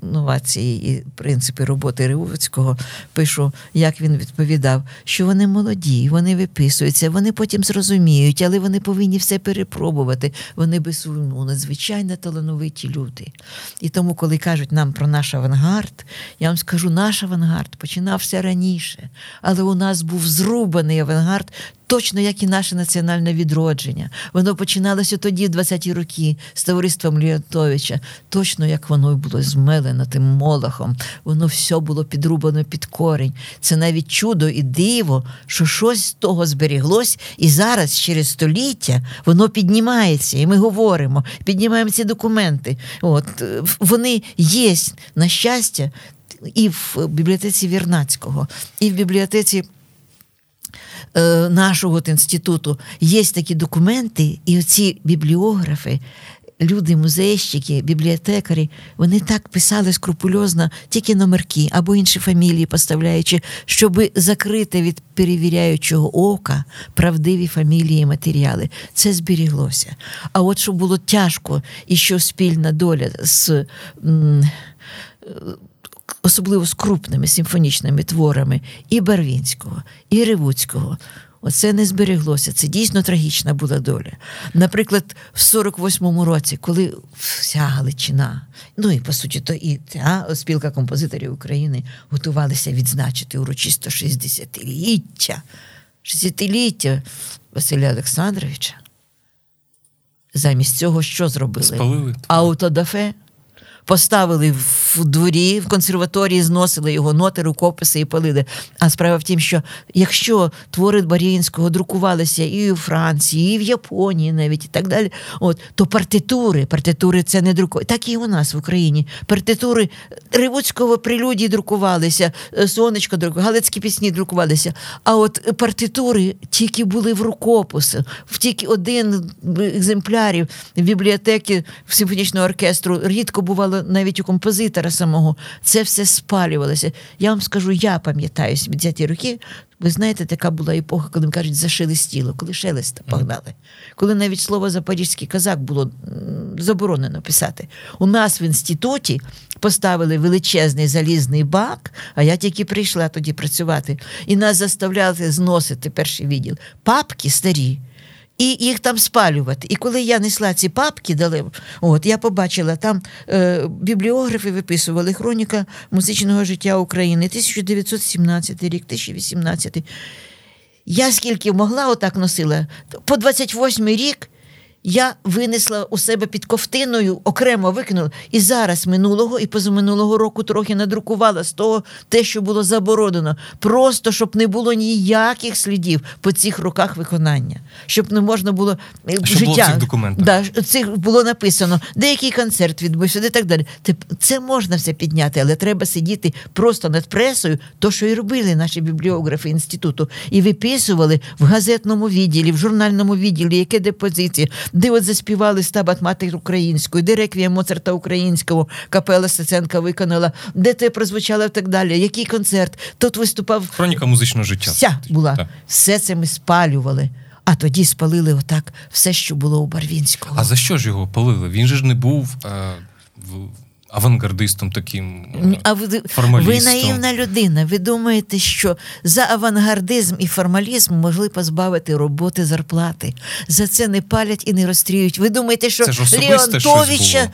новації і принципи роботи Ривуцького, пишу, як він відповідав, що вони молоді, вони виписуються, вони потім зрозуміють, але вони повинні все перепробувати. Вони безсумну, надзвичайно талановиті люди. І тому, коли кажуть нам про наш авангард, я вам скажу, наш авангард починався раніше, але у нас був зрубаний авангард, точно як і наше національне відродження. Воно починалося тоді, в 20-ті роки, з товариством Ліотовича, точно як воно було змелено тим молохом. Воно все було підрубано під корінь. Це навіть чудо і диво, що щось з того зберіглось, і зараз, через століття, воно піднімається, і ми говоримо, піднімаємо ці документи. От Вони є, на щастя, і в бібліотеці Вірнацького, і в бібліотеці. Е, нашого інституту є такі документи, і оці бібліографи. Люди, музейщики, бібліотекарі, вони так писали скрупульозно тільки номерки або інші фамілії, поставляючи, щоб закрити від перевіряючого ока правдиві фамілії і матеріали. Це зберіглося. А от що було тяжко і що спільна доля з особливо з крупними симфонічними творами і Барвінського, і Ревуцького. Оце не збереглося. Це дійсно трагічна була доля. Наприклад, в 48-му році, коли вся Галичина, ну і по суті, то і ця спілка композиторів України готувалися відзначити урочисто 60-ліття, 60-ліття Василя Олександровича. Замість цього що зробили? Спалили. Аутодафе поставили в дворі, в консерваторії, зносили його ноти, рукописи і палили. А справа в тім, що якщо твори Барінського друкувалися і у Франції, і в Японії навіть і так далі, от то партитури, партитури це не друкують. Так і у нас в Україні. Партитури Ривуцького прелюдії друкувалися, е, сонечко друкувалися, галицькі пісні друкувалися. А от партитури тільки були в рукописі, в тільки один екземплярів в бібліотеки симфонічного оркестру рідко бувало навіть у композитора самого, це все спалювалося. Я вам скажу, я пам'ятаю 70-ті роки. Ви знаєте, така була епоха, коли ми кажуть, зашелестіло, коли шелеста погнали. Коли навіть слово запорізький казак було заборонено писати. У нас в інституті поставили величезний залізний бак, а я тільки прийшла тоді працювати, і нас заставляли зносити перший відділ. Папки старі і їх там спалювати. І коли я несла ці папки, дали, от я побачила, там е, бібліографи виписували хроніка музичного життя України 1917 рік, 1018. Я скільки могла, отак носила, по 28 рік. Я винесла у себе під ковтиною, окремо викинула. І зараз минулого і позаминулого року трохи надрукувала з того те, що було заборонено. Просто щоб не було ніяких слідів по цих роках виконання, щоб не можна було е, Щоб життя. було в цих документах. Да, цих було написано, деякий концерт відбувся, і так далі. Це можна все підняти, але треба сидіти просто над пресою, то що і робили наші бібліографи інституту, і виписували в газетному відділі, в журнальному відділі, яке де позиції, де от заспівали стабат матері українською, де реквія Моцарта українського, капела Стеценка виконала, де те прозвучало і так далі, який концерт. Тут виступав Хроніка музичного життя. Вся була. Так. Все це ми спалювали. А тоді спалили отак все, що було у Барвінського. А за що ж його палили? Він же ж не був е, в- авангардистом таким. е, А ви, ви наївна людина. Ви думаєте, що за авангардизм і формалізм могли позбавити роботи зарплати. За це не палять і не розстріють. Ви думаєте, що Леонтовича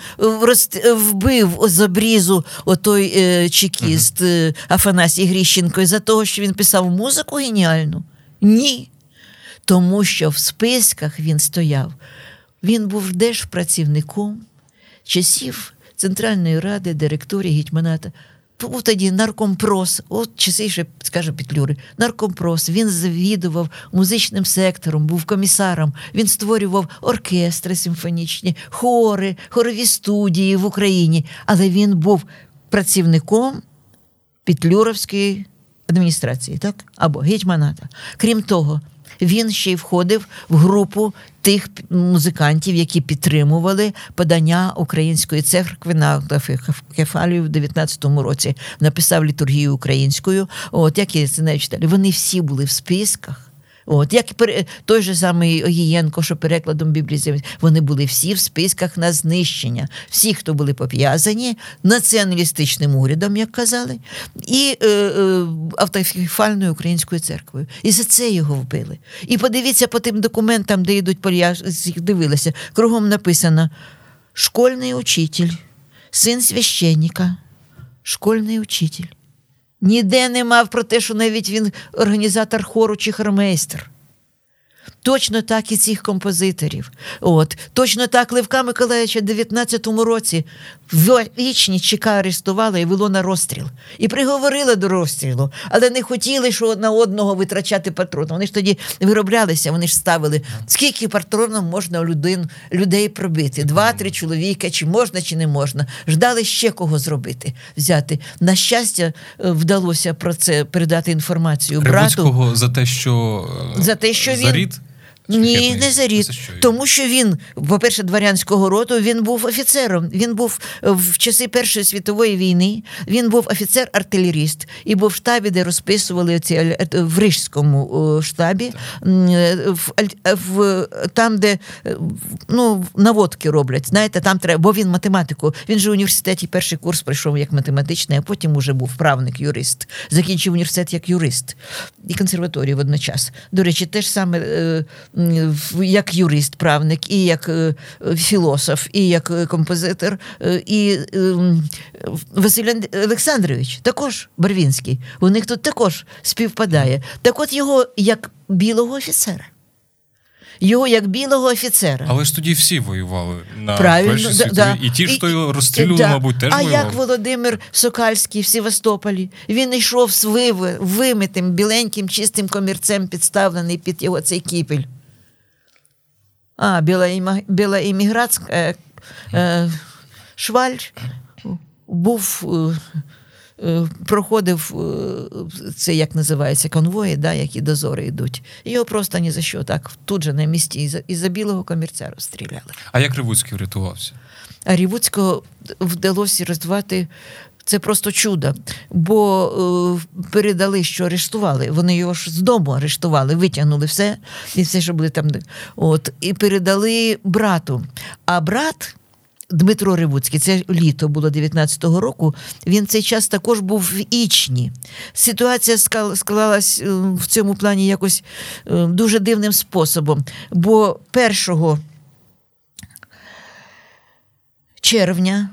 вбив з обрізу отой е, чекіст е, Афанасій Гріщенко із-за того, що він писав музику геніальну? Ні. Тому що в списках він стояв. Він був держпрацівником часів Центральної ради, директорії гетьманата. Був тоді наркомпрос, от часи ще скаже Петлюри, наркомпрос. Він завідував музичним сектором, був комісаром. Він створював оркестри симфонічні, хори, хорові студії в Україні. Але він був працівником Петлюровської адміністрації, так? Або гетьманата. Крім того, він ще й входив в групу тих музикантів, які підтримували подання української церкви на кефалію в 19-му році. Написав літургію українською. От як і це не читали. Вони всі були в списках. От, як пере- той же самий Огієнко, що перекладом Біблії з'явився, вони були всі в списках на знищення. Всі, хто були пов'язані націоналістичним урядом, як казали, і е, е, автокефальною українською церквою. І за це його вбили. І подивіться по тим документам, де йдуть я з дивилася, кругом написано: школьний учитель, син священника, школьний учитель. Ніде не мав про те, що навіть він організатор хору чи хормейстер. Точно так і цих композиторів. От. Точно так Левка Миколаївича в 19-му році вічні ЧК арестувала і вело на розстріл. І приговорили до розстрілу, але не хотіли, що на одного витрачати патрон. Вони ж тоді вироблялися, вони ж ставили, скільки патроном можна людин, людей пробити. Два-три чоловіка, чи можна, чи не можна. Ждали ще кого зробити, взяти. На щастя, е, вдалося про це передати інформацію брату. Ревуцького за те, що е, За те, що він- зарід? Ні, не за рід. Що? Тому що він, по-перше, дворянського роду, він був офіцером. Він був е, в часи Першої світової війни, він був офіцер-артилеріст і був в штабі, де розписували ці е, в Рижському штабі, е, в, аль- е, в, там, де ну, наводки роблять. Знаєте, там треба, бо він математику. Він же в університеті перший курс пройшов як математичний, а потім уже був правник, юрист. Закінчив університет як юрист і консерваторію водночас. До речі, те ж саме в- як юрист, правник, і як е, філософ, і як е, композитор, е, і е, Василь Олександрович, також Барвінський. У них тут також співпадає. Так от його як білого офіцера. Його як білого офіцера. Але ж тоді всі воювали на Правильно, Першій світовій. да. І ті, хто його розстрілювали, да. мабуть, теж А воювали. як Володимир Сокальський в Севастополі? Він йшов з вимитим, біленьким, чистим комірцем, підставлений під його цей кіпель. А, біла, імміграцька е, е, шваль був. Е, Проходив це, як називається, конвої, да, які дозори йдуть. Його просто ні за що так тут же на місці і за, білого комірця розстріляли. А як Ревуцький врятувався? А Рівуцького вдалося розвивати. Це просто чудо, бо е, передали, що арештували. Вони його ж з дому арештували, витягнули все, і все, що були там. От, і передали брату. А брат Дмитро Ревуцький, це літо було 19-го року. Він цей час також був в Ічні. Ситуація склалась е, в цьому плані якось е, дуже дивним способом. Бо першого червня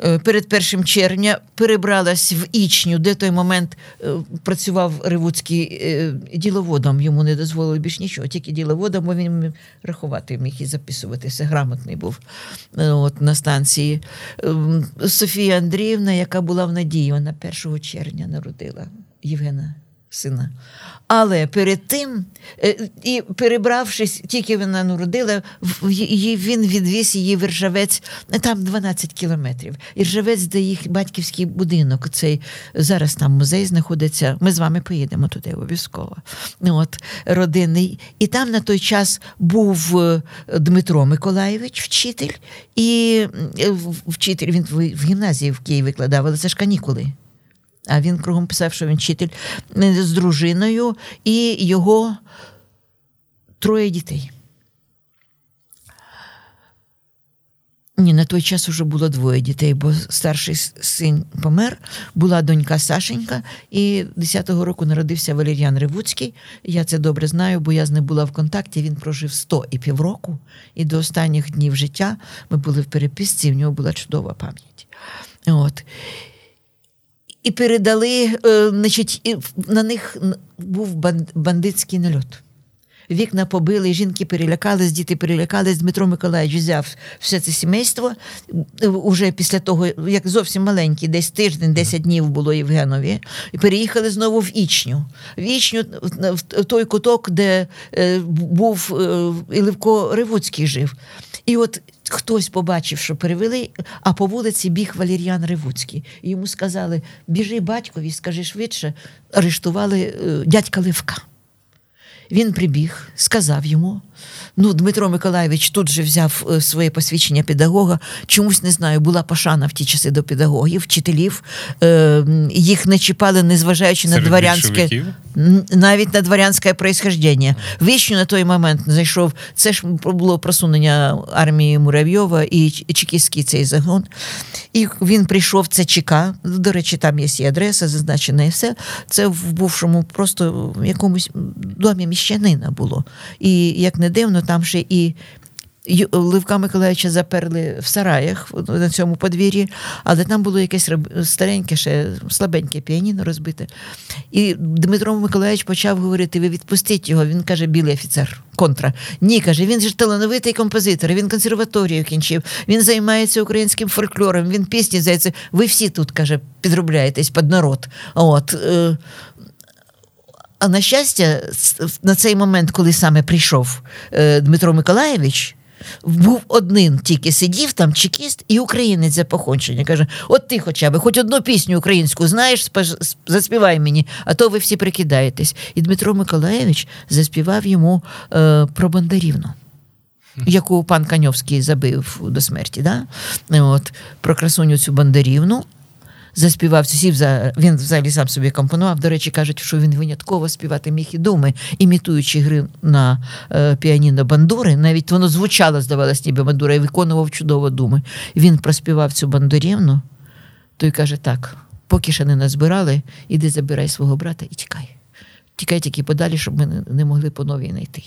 перед першим червня перебралась в Ічню, де той момент е, працював Ревуцький е, діловодом. Йому не дозволили більш нічого, тільки діловодом, бо він рахувати міг і записуватися. Грамотний був от, на станції. Ем, Софія Андріївна, яка була в надії, вона 1 червня народила Євгена сина. Але перед тим, е, і перебравшись, тільки вона народила, він відвіз її в Іржавець, там 12 кілометрів. Іржавець, де їх батьківський будинок. Цей зараз там музей знаходиться. Ми з вами поїдемо туди обов'язково. От, родинний. І там на той час був е, Дмитро Миколаєвич, вчитель, і е, вчитель він в гімназії в Києві викладав, але це ж канікули. А він кругом писав, що він вчитель е, з дружиною і його троє дітей. Ні, на той час вже було двоє дітей, бо старший син помер, була донька Сашенька, і 10-го року народився Валеріан Ревуцький. Я це добре знаю, бо я з ним була в контакті. Він прожив 100 і півроку, і до останніх днів життя ми були в переписці, в нього була чудова пам'ять. От і передали, е, значить, на них був бандитський нальот. Вікна побили, жінки перелякались, діти перелякались. Дмитро Миколаївич взяв все це сімейство уже після того, як зовсім маленький, десь тиждень, 10 днів було Євгенові, і переїхали знову в Ічню. В Ічню, в той куток, де е, був е, і Левко Ревуцький жив. І от хтось побачив, що перевели, а по вулиці біг Валеріан Ревуцький. Йому сказали: біжи батькові, скажи швидше, арештували е, дядька Левка. Він прибіг, сказав йому. Ну, Дмитро Миколаєвич тут же взяв е, своє посвідчення педагога. Чомусь не знаю, була пошана в ті часи до педагогів, вчителів. Е, Їх не чіпали, незважаючи на дворянське навіть на дворянське происхождення. Вічню на той момент зайшов. Це ж було просунення армії Муравйова і Чекістський цей загон. І він прийшов це ЧК. До речі, там є і адреса, зазначена, і все. Це в бувшому просто в якомусь домі міщанина було. І як не дивно, там ще і Левка Миколаївича заперли в сараях на цьому подвір'ї, але там було якесь стареньке, ще слабеньке піаніно розбите. І Дмитро Миколаївич почав говорити: ви відпустіть його. Він каже, білий офіцер, контра. Ні, каже, він ж талановитий композитор, він консерваторію кінчив, він займається українським фольклором, він пісні здається. Ви всі тут, каже, підробляєтесь під народ. От. А на щастя, на цей момент, коли саме прийшов е, Дмитро Миколаєвич, був один тільки сидів там, чекіст і українець за походження. Каже: От ти хоча б, хоч одну пісню українську знаєш, заспівай мені, а то ви всі прикидаєтесь. І Дмитро Миколаєвич заспівав йому е, про Бондарівну. Яку пан Каньовський забив до смерті, да? От, про красуню цю Бондарівну заспівав сів за він взагалі сам собі компонував. До речі, кажуть, що він винятково співати міг і думи, імітуючи гри на е, піаніно бандури. Навіть воно звучало, здавалось, ніби бандура, і виконував чудово думи. Він проспівав цю бандурівну, той каже: так, поки ще не назбирали, іди забирай свого брата і тікай. Тікай тільки подалі, щоб ми не могли по новій знайти.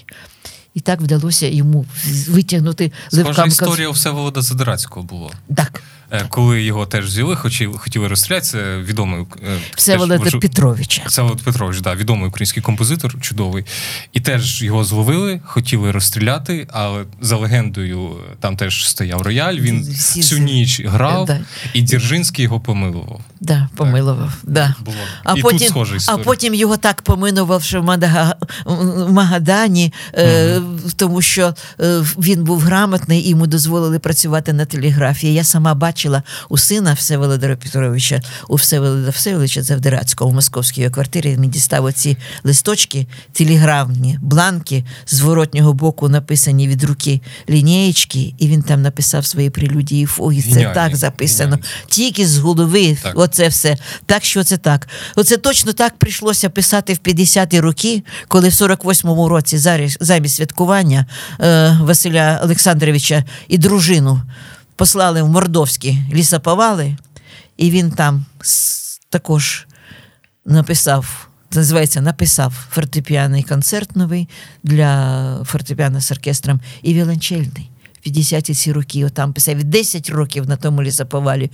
І так вдалося йому витягнути Схожа історія у Всеволода Задирацького було. Так. Е, коли його теж взяли, хотіли, хотіли розстріляти, це відомий е, Всеволода теж, Петровича. Всеволод Петрович, да, відомий український композитор, чудовий. І теж його зловили, хотіли розстріляти, але за легендою там теж стояв рояль. Він Всі всю ніч грав, да. і Дзержинський його помилував. Да, помилував. Да. Було. А і потім, тут схожа історія. А потім його так помилував, що в, Мадага... в Магадані, mm-hmm. е, тому що е, він був грамотний і йому дозволили працювати на телеграфії. Я сама бачила бачила у сина Всеволода Петровича, у Всеволода Всеволодовича Завдирацького в московській квартирі. Він дістав оці листочки, телеграфні, бланки з воротнього боку написані від руки лінієчки, і він там написав свої прелюдії фуги. Це так записано. Геніальні. Тільки з голови. Так. Оце все. Так що це так. Оце точно так прийшлося писати в 50-ті роки, коли в 48-му році замість святкування е, Василя Олександровича і дружину послали в мордовські лісоповали, і він там також написав. Називається написав фортепіаний концерт новий для фортепіано з оркестром і віолончельний. 50-ті ці роки, отам писав 10 років на тому лісоповалі.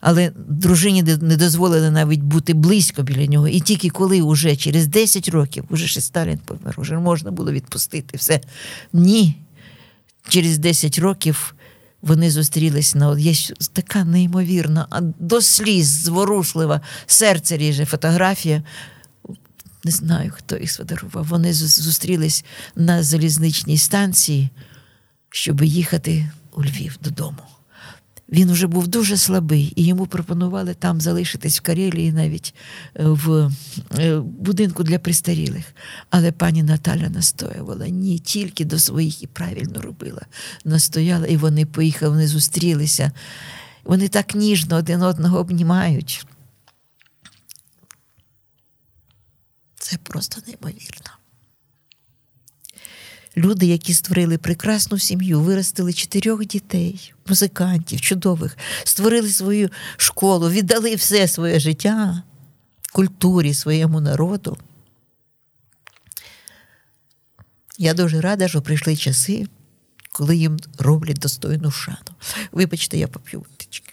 Але дружині не дозволили навіть бути близько біля нього. І тільки коли вже через 10 років, уже ще Сталін помер, вже можна було відпустити все. Ні. Через 10 років вони зустрілись на є така неймовірна, а до сліз зворушлива, серце ріже фотографія. Не знаю, хто їх сфотографував. Вони зустрілись на залізничній станції, щоб їхати у Львів додому. Він вже був дуже слабий, і йому пропонували там залишитись в Карелії, навіть е, в е, будинку для пристарілих. Але пані Наталя настоювала ні, тільки до своїх і правильно робила. Настояла, і вони поїхали, вони зустрілися. Вони так ніжно один одного обнімають. Це просто неймовірно. Люди, які створили прекрасну сім'ю, виростили чотирьох дітей, музикантів, чудових, створили свою школу, віддали все своє життя культурі, своєму народу. Я дуже рада, що прийшли часи, коли їм роблять достойну шану. Вибачте, я поп'ю водички.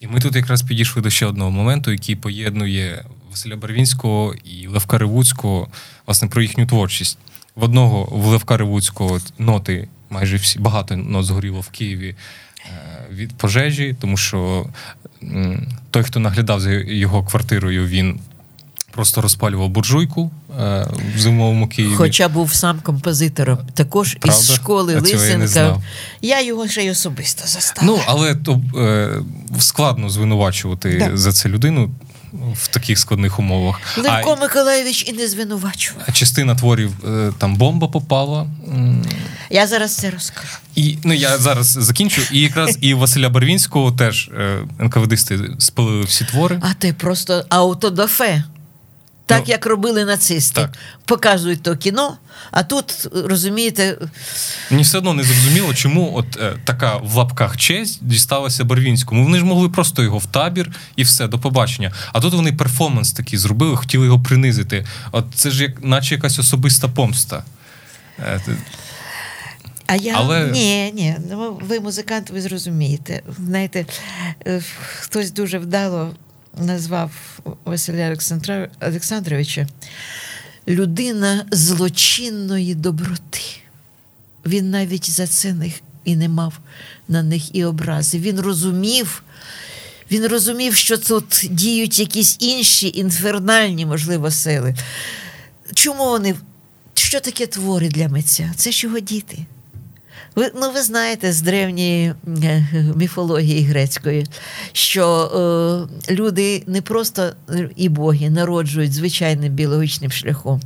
І ми тут якраз підійшли до ще одного моменту, який поєднує Василя Барвінського і Левка Ревуцького, власне, про їхню творчість. В одного в Левка Ревуцького ноти майже всі багато нот згоріло в Києві е, від пожежі, тому що той, хто наглядав за його квартирою, він просто розпалював буржуйку е, в зимовому Києві. Хоча був сам композитором, також Правда? із школи Лисенка. Я, я його ще й особисто застала. Ну, але то е, складно звинувачувати да. за це людину в таких складних умовах. Левко а, Миколаєвич і не звинувачував. А частина творів е, там бомба попала. Я зараз це розкажу. І ну я зараз закінчу. І якраз і Василя Барвінського теж НКВД НКВДисти спалили всі твори. А ти просто аутодафе. Так, ну, як робили нацисти. Так. Показують то кіно, а тут, розумієте. Мені все одно не зрозуміло, чому от е, така в лапках честь дісталася Барвінському. Вони ж могли просто його в табір і все, до побачення. А тут вони перформанс такий зробили, хотіли його принизити. От це ж як, наче якась особиста помста. Е, а я Але... ні, ні, ну ви музикант, ви зрозумієте. Знаєте, е, хтось дуже вдало назвав Василя Олександровича людина злочинної доброти. Він навіть за це них і не мав на них і образи. Він розумів, він розумів, що тут діють якісь інші інфернальні, можливо, сили. Чому вони? Що таке твори для митця? Це ж його діти. Ви ну, ви знаєте з древньої е, міфології грецької, що е, люди не просто і боги народжують звичайним біологічним шляхом.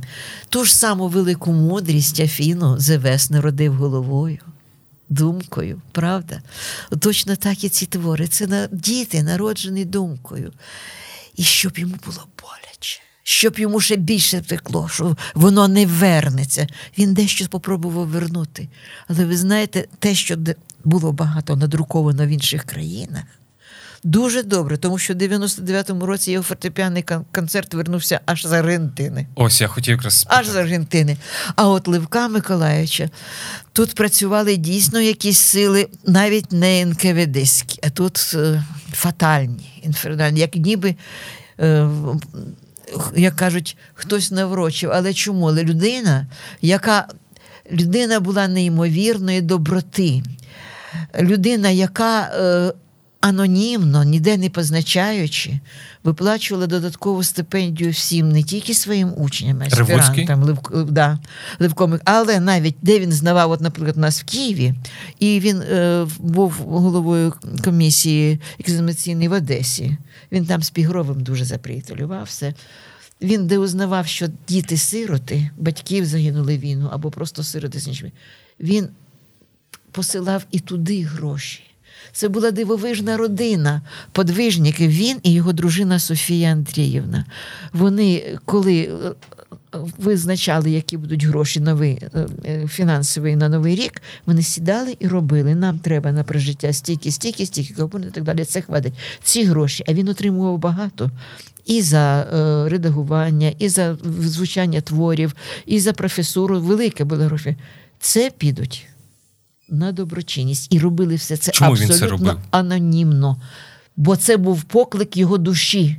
Ту ж саму велику мудрість Афіну Зевес народив головою, думкою, правда? Точно так і ці твори. Це діти, народжені думкою. І щоб йому було щоб йому ще більше текло, що воно не вернеться. Він дещо спробував вернути. Але ви знаєте, те, що було багато надруковано в інших країнах, дуже добре, тому що в 99-му році його фортепіаний концерт вернувся аж з Аргентини. Ось я хотів якраз спитати. аж з Аргентини. А от Левка Миколаївича тут працювали дійсно якісь сили, навіть не НКВДські, а тут е, фатальні, інфернальні, як ніби. Е, як кажуть, хтось наврочив. Але чому? Але людина, яка людина була неймовірної доброти, людина, яка е, анонімно, ніде не позначаючи, виплачувала додаткову стипендію всім, не тільки своїм учням, аспірантам, Лев, да, Левком, але навіть де він знавав, от, наприклад, у нас в Києві, і він е, був головою комісії екзаменаційної в Одесі. Він там з Пігровим дуже заприятелювався. Він де узнавав, що діти-сироти, батьків загинули війну або просто сироти з іншими. Він посилав і туди гроші. Це була дивовижна родина, подвижники. Він і його дружина Софія Андріївна. Вони, коли е, визначали, які будуть гроші нові, е, е, фінансові на новий рік, вони сідали і робили. Нам треба на прожиття стільки, стільки, стільки, і так далі. Це хватить. Ці гроші. А він отримував багато. І за е, редагування, і за звучання творів, і за професуру. Велике було гроші. Це підуть на доброчинність. І робили все це Чому він абсолютно це робив? анонімно. Бо це був поклик його душі.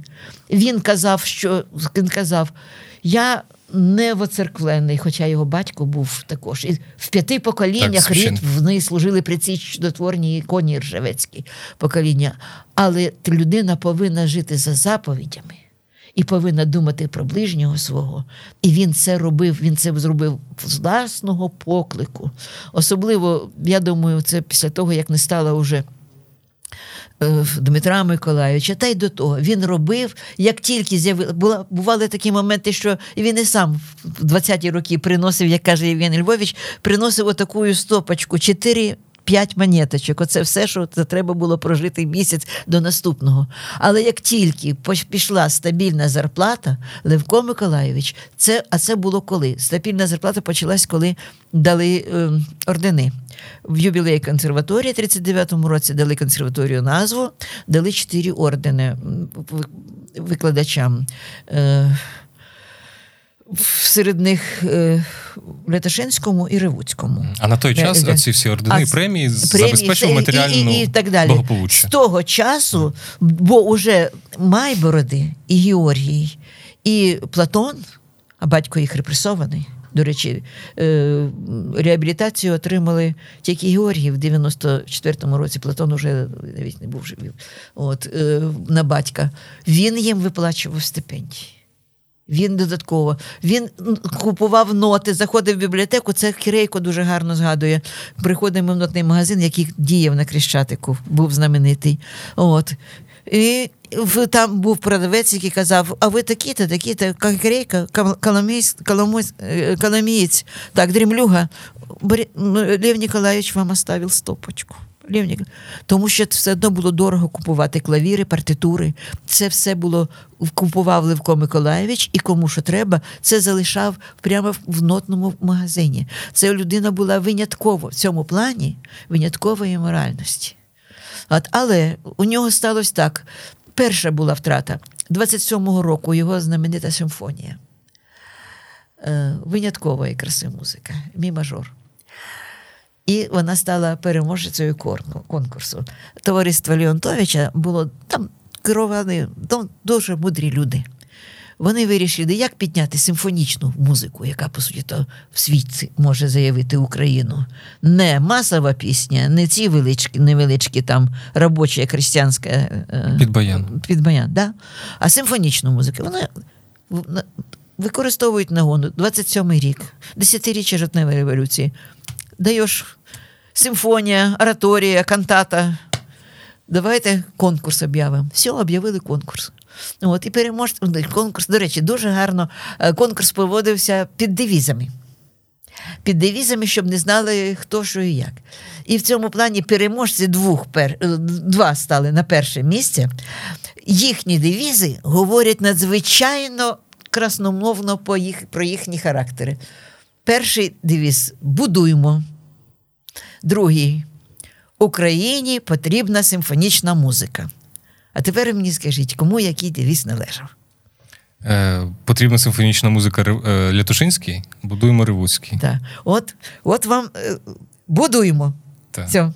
Він казав, що він казав, я не воцерквлений, хоча його батько був також. І в п'яти поколіннях Так, рід вони служили при цій чудотворній іконі Ржевецькій покоління. Але людина повинна жити за заповідями і повинна думати про ближнього свого. І він це робив, він це зробив з власного поклику. Особливо, я думаю, це після того, як не стало уже. е, Дмитра Миколайовича, та й до того він робив, як тільки з'явили, була бували такі моменти, що він і сам в 20-ті роки приносив, як каже Євген Львович, приносив отаку стопочку 4 П'ять монеточок, оце все, що треба було прожити місяць до наступного. Але як тільки пішла стабільна зарплата, Левко Миколайович, це, а це було коли? Стабільна зарплата почалась, коли дали е, ордени. В юбілей консерваторії 39-му році дали консерваторію назву, дали чотири ордени викладачам. Е, серед них е, в Ляташинському і Ревуцькому. А на той час Е, е, ці всі ордени і премії премії, забезпечували матеріальну і, і, і так далі. благополуччя. З того часу, бо уже Майбороди і Георгій, і Платон, а батько їх репресований. До речі, е, реабілітацію отримали тільки Георгій в 94-му році. Платон уже навіть не був живий. От, на батька. Він їм виплачував стипендії. Він додатково. Він купував ноти, заходив в бібліотеку. Це Кирейко дуже гарно згадує. Приходимо в нотний магазин, який діяв на Крещатику, був знаменитий. От. І там був продавець, який казав: а ви такі-то, такі-то, Кирейко, Коломієць, е, так, дрімлюга. М, Лев Ніколаївич вам оставив стопочку. Лев Тому що все одно було дорого купувати клавіри, партитури. Це все було купував Левко Миколаєвич, і кому що треба, це залишав прямо в- нотному магазині. Це людина була винятково в цьому плані виняткової моральності. От, але у нього сталося так: перша була втрата 27-го року його знаменита симфонія. Е, виняткової краси музика, мі мажор. І вона стала переможецею конкурсу. Товариство Леонтовича було там керовані там дуже мудрі люди. Вони вирішили, як підняти симфонічну музику, яка, по суті, то в світі може заявити Україну. Не масова пісня, не ці величкі, невеличкі там робоча християнська е, Під баян. під баян, да? а симфонічну музику. Вони використовують нагону 27-й рік, десятиріччя жовтневої революції. Даєш симфонія, ораторія, кантата. Давайте конкурс об'явимо. Все, об'явили конкурс. От, і переможці. Конкурс, до речі, дуже гарно. е, Конкурс проводився під девізами. Під девізами, щоб не знали, хто що і як. І в цьому плані переможці двох пер... е, два стали на перше місце. Їхні девізи говорять надзвичайно красномовно про їхні характери. Перший девіз будуймо. Другий Україні потрібна симфонічна музика. А тепер мені скажіть, кому який девіз належав? Е, потрібна симфонічна музика е, Лятушинський, будуємо Ревуцький. Так. От, от вам е, будуємо. Так. Все.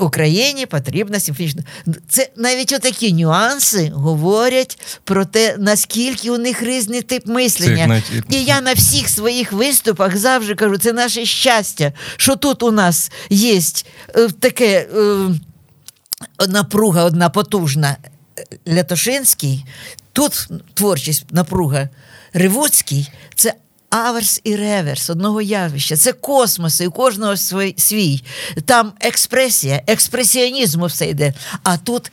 Україні потрібна симфонічна. Це навіть отакі нюанси говорять про те, наскільки у них різний тип мислення. І я на всіх своїх виступах завжди кажу, це наше щастя, що тут у нас є е, таке е, напруга одна потужна е, Лятошинський, тут творчість напруга Ривуцький, це аверс і реверс одного явища. Це космоси, у кожного свій. Там експресія, експресіонізму все йде. А тут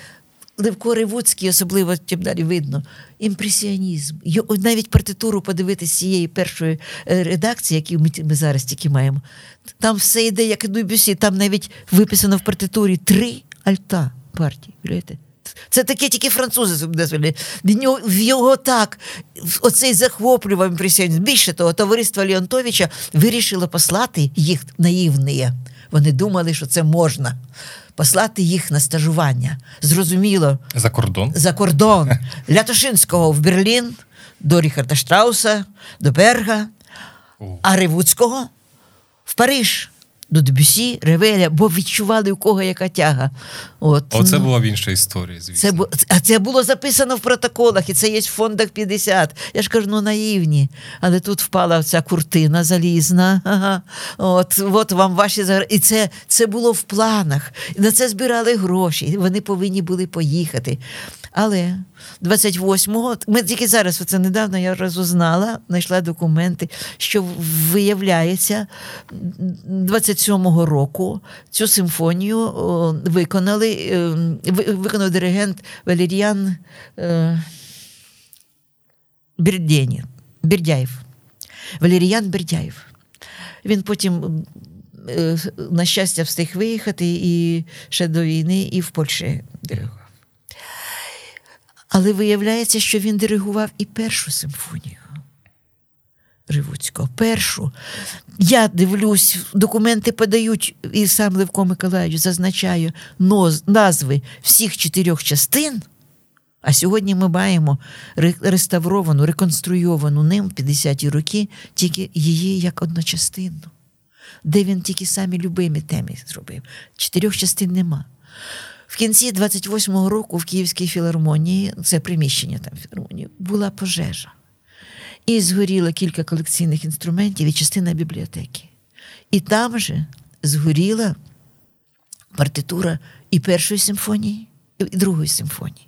Левко Ревуцький, особливо тим далі видно, імпресіонізм. Навіть партитуру подивитися цієї першої е, редакції, яку ми зараз тільки маємо. Там все йде, як і Дебюссі, там навіть виписано в партитурі три альта партії. Це таке тільки французи собі дозволяють. В нього, в його так, оцей захоплював імпресіонізм. Більше того, товариство Леонтовича вирішило послати їх наївні. Вони думали, що це можна. Послати їх на стажування. Зрозуміло, За кордон. за кордон Лятошинського в Берлін, до Ріхарда Штрауса, до Берга, а Ривуцького в Париж. До Дебюсі, Ревеля, бо відчували, у кого яка тяга. От. Оце ну, була б інша історія, звісно. це, а це було записано в протоколах, і це є в фондах 50. Я ж кажу, ну наївні. Але тут впала ця куртина залізна. Ага. От, от вам ваші загр- І це, це було в планах. І на це збирали гроші. Вони повинні були поїхати. Але 28-го, ми тільки зараз, це недавно я розузнала, знайшла документи, що виявляється, 27-го року цю симфонію виконали, е, виконав диригент Валеріан е, Бердєні, Бердяєв. Валеріян Бердяєв. Він потім, е, на щастя, встиг виїхати і ще до війни, і в Польщі. Але виявляється, що він диригував і першу симфонію Ривуцького. Першу. Я дивлюсь, документи подають, і сам Левко Миколаївич зазначає назви всіх чотирьох частин. А сьогодні ми маємо реставровану, реконструйовану ним в 50-ті роки, тільки її як одночастинну, де він тільки самі любимі теми зробив. Чотирьох частин нема. В кінці 28-го року в Київській філармонії, це приміщення там філармонії, була пожежа. І згоріло кілька колекційних інструментів і частина бібліотеки. І там же згоріла партитура і першої симфонії, і другої симфонії.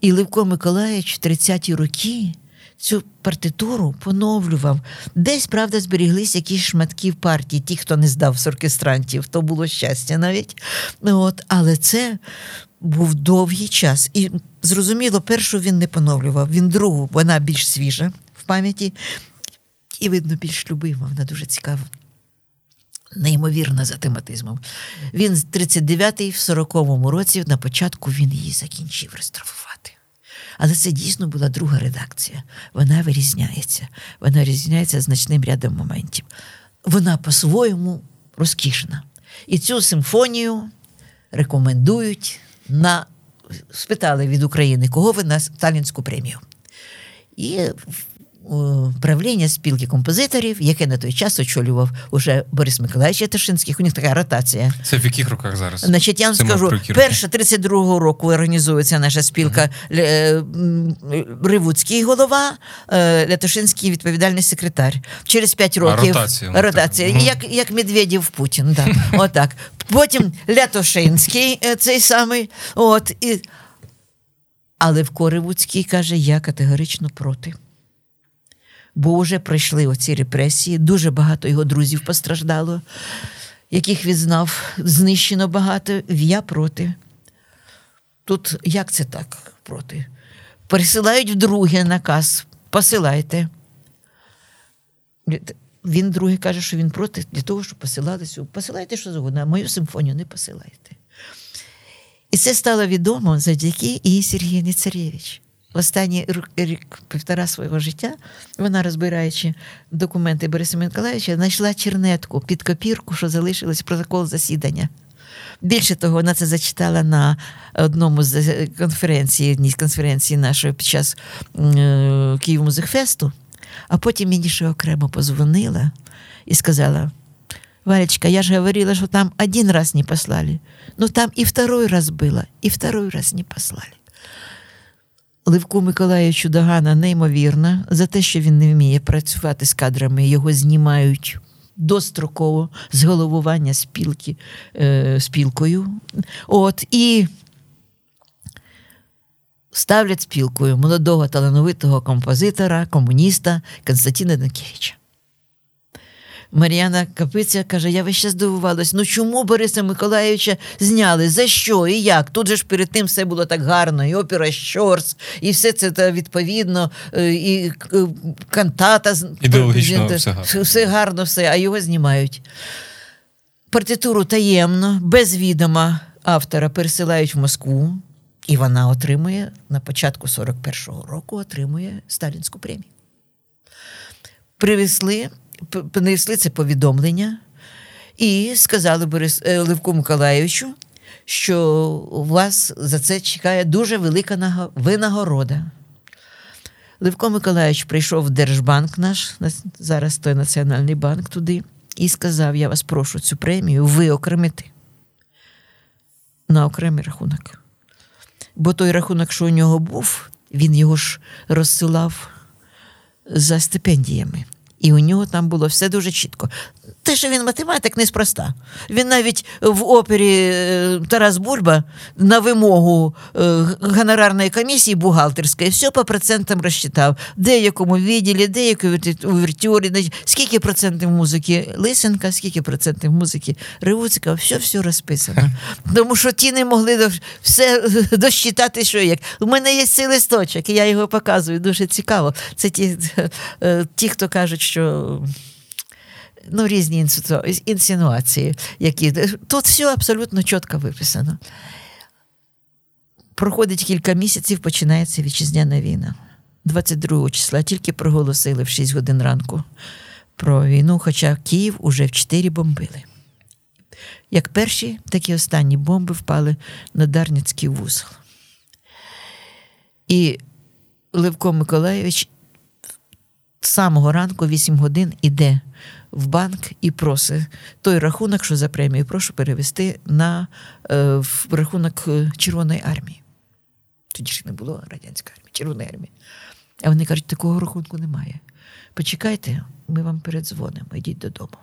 І Левко Миколаївич в 30-ті роки цю партитуру поновлював. Десь, правда, зберіглись якісь шматки в партії, ті, хто не здав з оркестрантів, то було щастя навіть. От, але це був довгий час. І зрозуміло, першу він не поновлював, він другу, вона більш свіжа в пам'яті, і, видно, більш любима, вона дуже цікава. Неймовірна за тематизмом. Він з 39-й, в 40-му році, на початку він її закінчив реставрувати. Але це дійсно була друга редакція. Вона вирізняється. Вона вирізняється значним рядом моментів. Вона по-своєму розкішна. І цю симфонію рекомендують на спитали від України, кого ви на Сталінську премію. І правління спілки композиторів, яке на той час очолював уже Борис Миколаївич Ятошинський, у них така ротація. Це в яких роках зараз? Значить, я вам Це скажу, перша 32-го року організується наша спілка uh Ривуцький голова, е, Лятошинський відповідальний секретар. Через 5 років ротація, ну, ротація так. як, як Медведєв Путін. Да. Отак. Потім Лятошинський, е, цей самий. От, і... Але в Коривуцький каже, я категорично проти. Бо вже пройшли оці репресії, дуже багато його друзів постраждало, яких він знав, знищено багато. Я проти. Тут як це так проти? Пересилають вдруге наказ, посилайте. Він друге каже, що він проти для того, щоб посилалися. Посилайте що завгодно, а мою симфонію не посилайте. І це стало відомо завдяки і Сергіїні Царєвич. Останній рік півтора свого життя вона, розбираючи документи Бориса Миколаївича, знайшла чернетку під копірку, що залишилось протокол засідання. Більше того, вона це зачитала на одному з конференцій, одній з конференцій нашої під час е, Київ Музикфесту, а потім мені ще окремо позвонила і сказала: Валечка, я ж говорила, що там один раз не послали, но там і второй раз было, і второй раз не послали. Левку Миколаївичу Дагана неймовірна за те, що він не вміє працювати з кадрами, його знімають достроково з головування спілки, е, спілкою. От, і ставлять спілкою молодого талановитого композитора, комуніста Константина Данкевича. Мар'яна Капиця каже: я весь час здивувалась, ну чому Бориса Миколаївича зняли? За що і як? Тут же ж перед тим все було так гарно, і опера Щорс, і все це та, відповідно, і кантата Ідеологічно все гарно. все гарно, все, а його знімають. Партитуру таємно, без відома автора пересилають в Москву, і вона отримує на початку 41-го року отримує Сталінську премію. Привезли принесли це повідомлення і сказали Борис Левку Миколаївичу, що у вас за це чекає дуже велика винагорода. Левко Миколаївич прийшов в Держбанк наш, зараз той Національний банк туди, і сказав: Я вас прошу цю премію виокремити на окремий рахунок. Бо той рахунок, що у нього був, він його ж розсилав за стипендіями. І у нього там було все дуже чітко. Те, що він математик, неспроста. Він навіть в опері е, Тарас Бульба на вимогу е, гонорарної комісії бухгалтерської все по процентам розчитав. Де якому відділі, де якій увертюрі, скільки процентів музики Лисенка, скільки процентів музики Ривуцька, все все розписано. Тому що ті не могли все досчитати, що як. У мене є цей листочок, і я його показую. Дуже цікаво. Це ті, е, ті хто кажуть, що ну, різні інсинуації, які тут все абсолютно чітко виписано. Проходить кілька місяців, починається вітчизняна війна. 22 числа тільки проголосили в 6 годин ранку про війну, хоча Київ уже в 4 бомбили. Як перші, так і останні бомби впали на Дарницький вузол. І Левко Миколаєвич з самого ранку, 8 годин, іде в банк і просить той рахунок, що за премію, прошу перевести на е, в рахунок е, Червоної армії. Тоді ж не було радянської армії, Червоної армії. А вони кажуть, такого рахунку немає. Почекайте, ми вам передзвонимо, йдіть додому.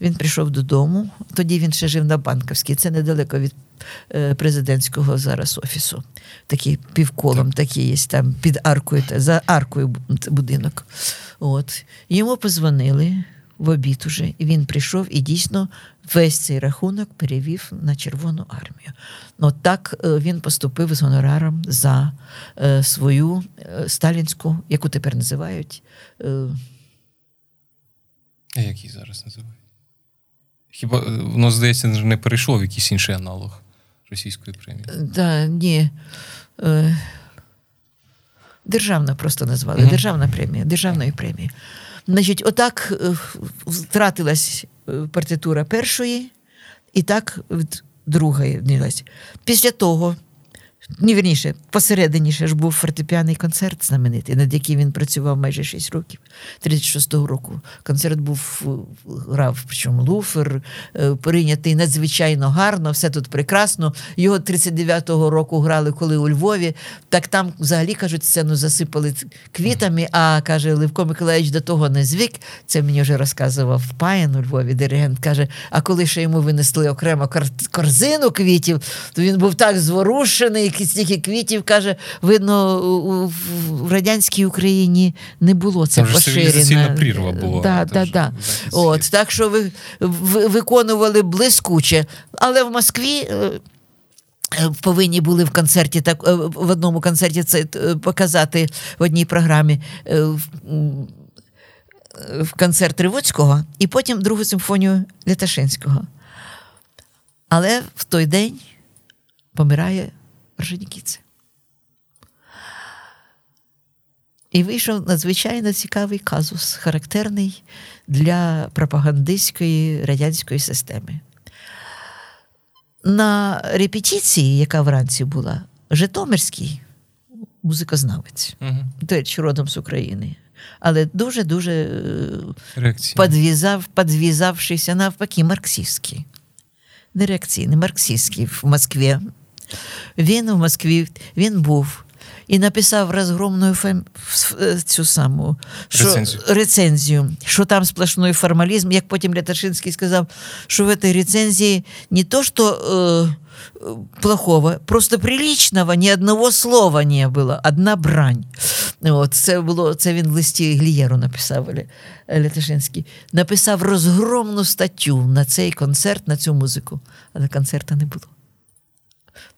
Він прийшов додому, тоді він ще жив на Банковській, це недалеко від е, президентського зараз офісу. Такий півколом, такий є там під аркою, за аркою будинок. От. Йому позвонили, в обід уже. І він прийшов і дійсно весь цей рахунок перевів на Червону армію. От так е, він поступив з гонораром за е, свою е, сталінську, яку тепер називають. А як її зараз називають? Хіба воно, здається, не перейшло в якийсь інший аналог російської премії? Да, ні. Державна просто назвали. Mm-hmm. Державна премія, державної премії. Значить, отак е, втратилась е, партитура першої, і так другої. Після того ні, вірніше, посередині ще ж був фортепіаний концерт знаменитий, над яким він працював майже 6 років, 36-го року. Концерт був грав, причому луфер, е, прийнятий надзвичайно гарно, все тут прекрасно. Його 39-го року грали, коли у Львові. Так там, взагалі, кажуть, сцену засипали квітами. А каже, Левко Миколаївич до того не звик. Це мені вже розказував Паян у Львові. Диригент каже: а коли ще йому винесли окремо корзину квітів, то він був так зворушений стільки квітів, каже, видно, у, в радянській Україні не було це поширено. прірва була. Да, да, да. От, Так що ви, ви виконували блискуче. Але в Москві. Е, е, повинні були в концерті, так е, в одному концерті це показати в одній програмі в концерт Ривоцького і потім другу симфонію Ляташинського. Але в той день помирає Орджонікідзе. І вийшов надзвичайно цікавий казус, характерний для пропагандистської радянської системи. На репетиції, яка вранці була, Житомирський музикознавець, угу. речі, родом з України, але дуже-дуже е, подвізав, подвізавшися навпаки, марксистський. Не реакційний, марксистський в Москві він в Москві він був і написав розгромну фем... цю саму що... рецензію. рецензію, що там сплошний формалізм, як потім Ляташинський сказав, що в цій рецензії не то, що е, плохого, просто приличного, ні одного слова не було, одна брань. От, Це було, це він в листі Глієру написав Ляташинський. Написав розгромну статтю на цей концерт, на цю музику, але концерта не було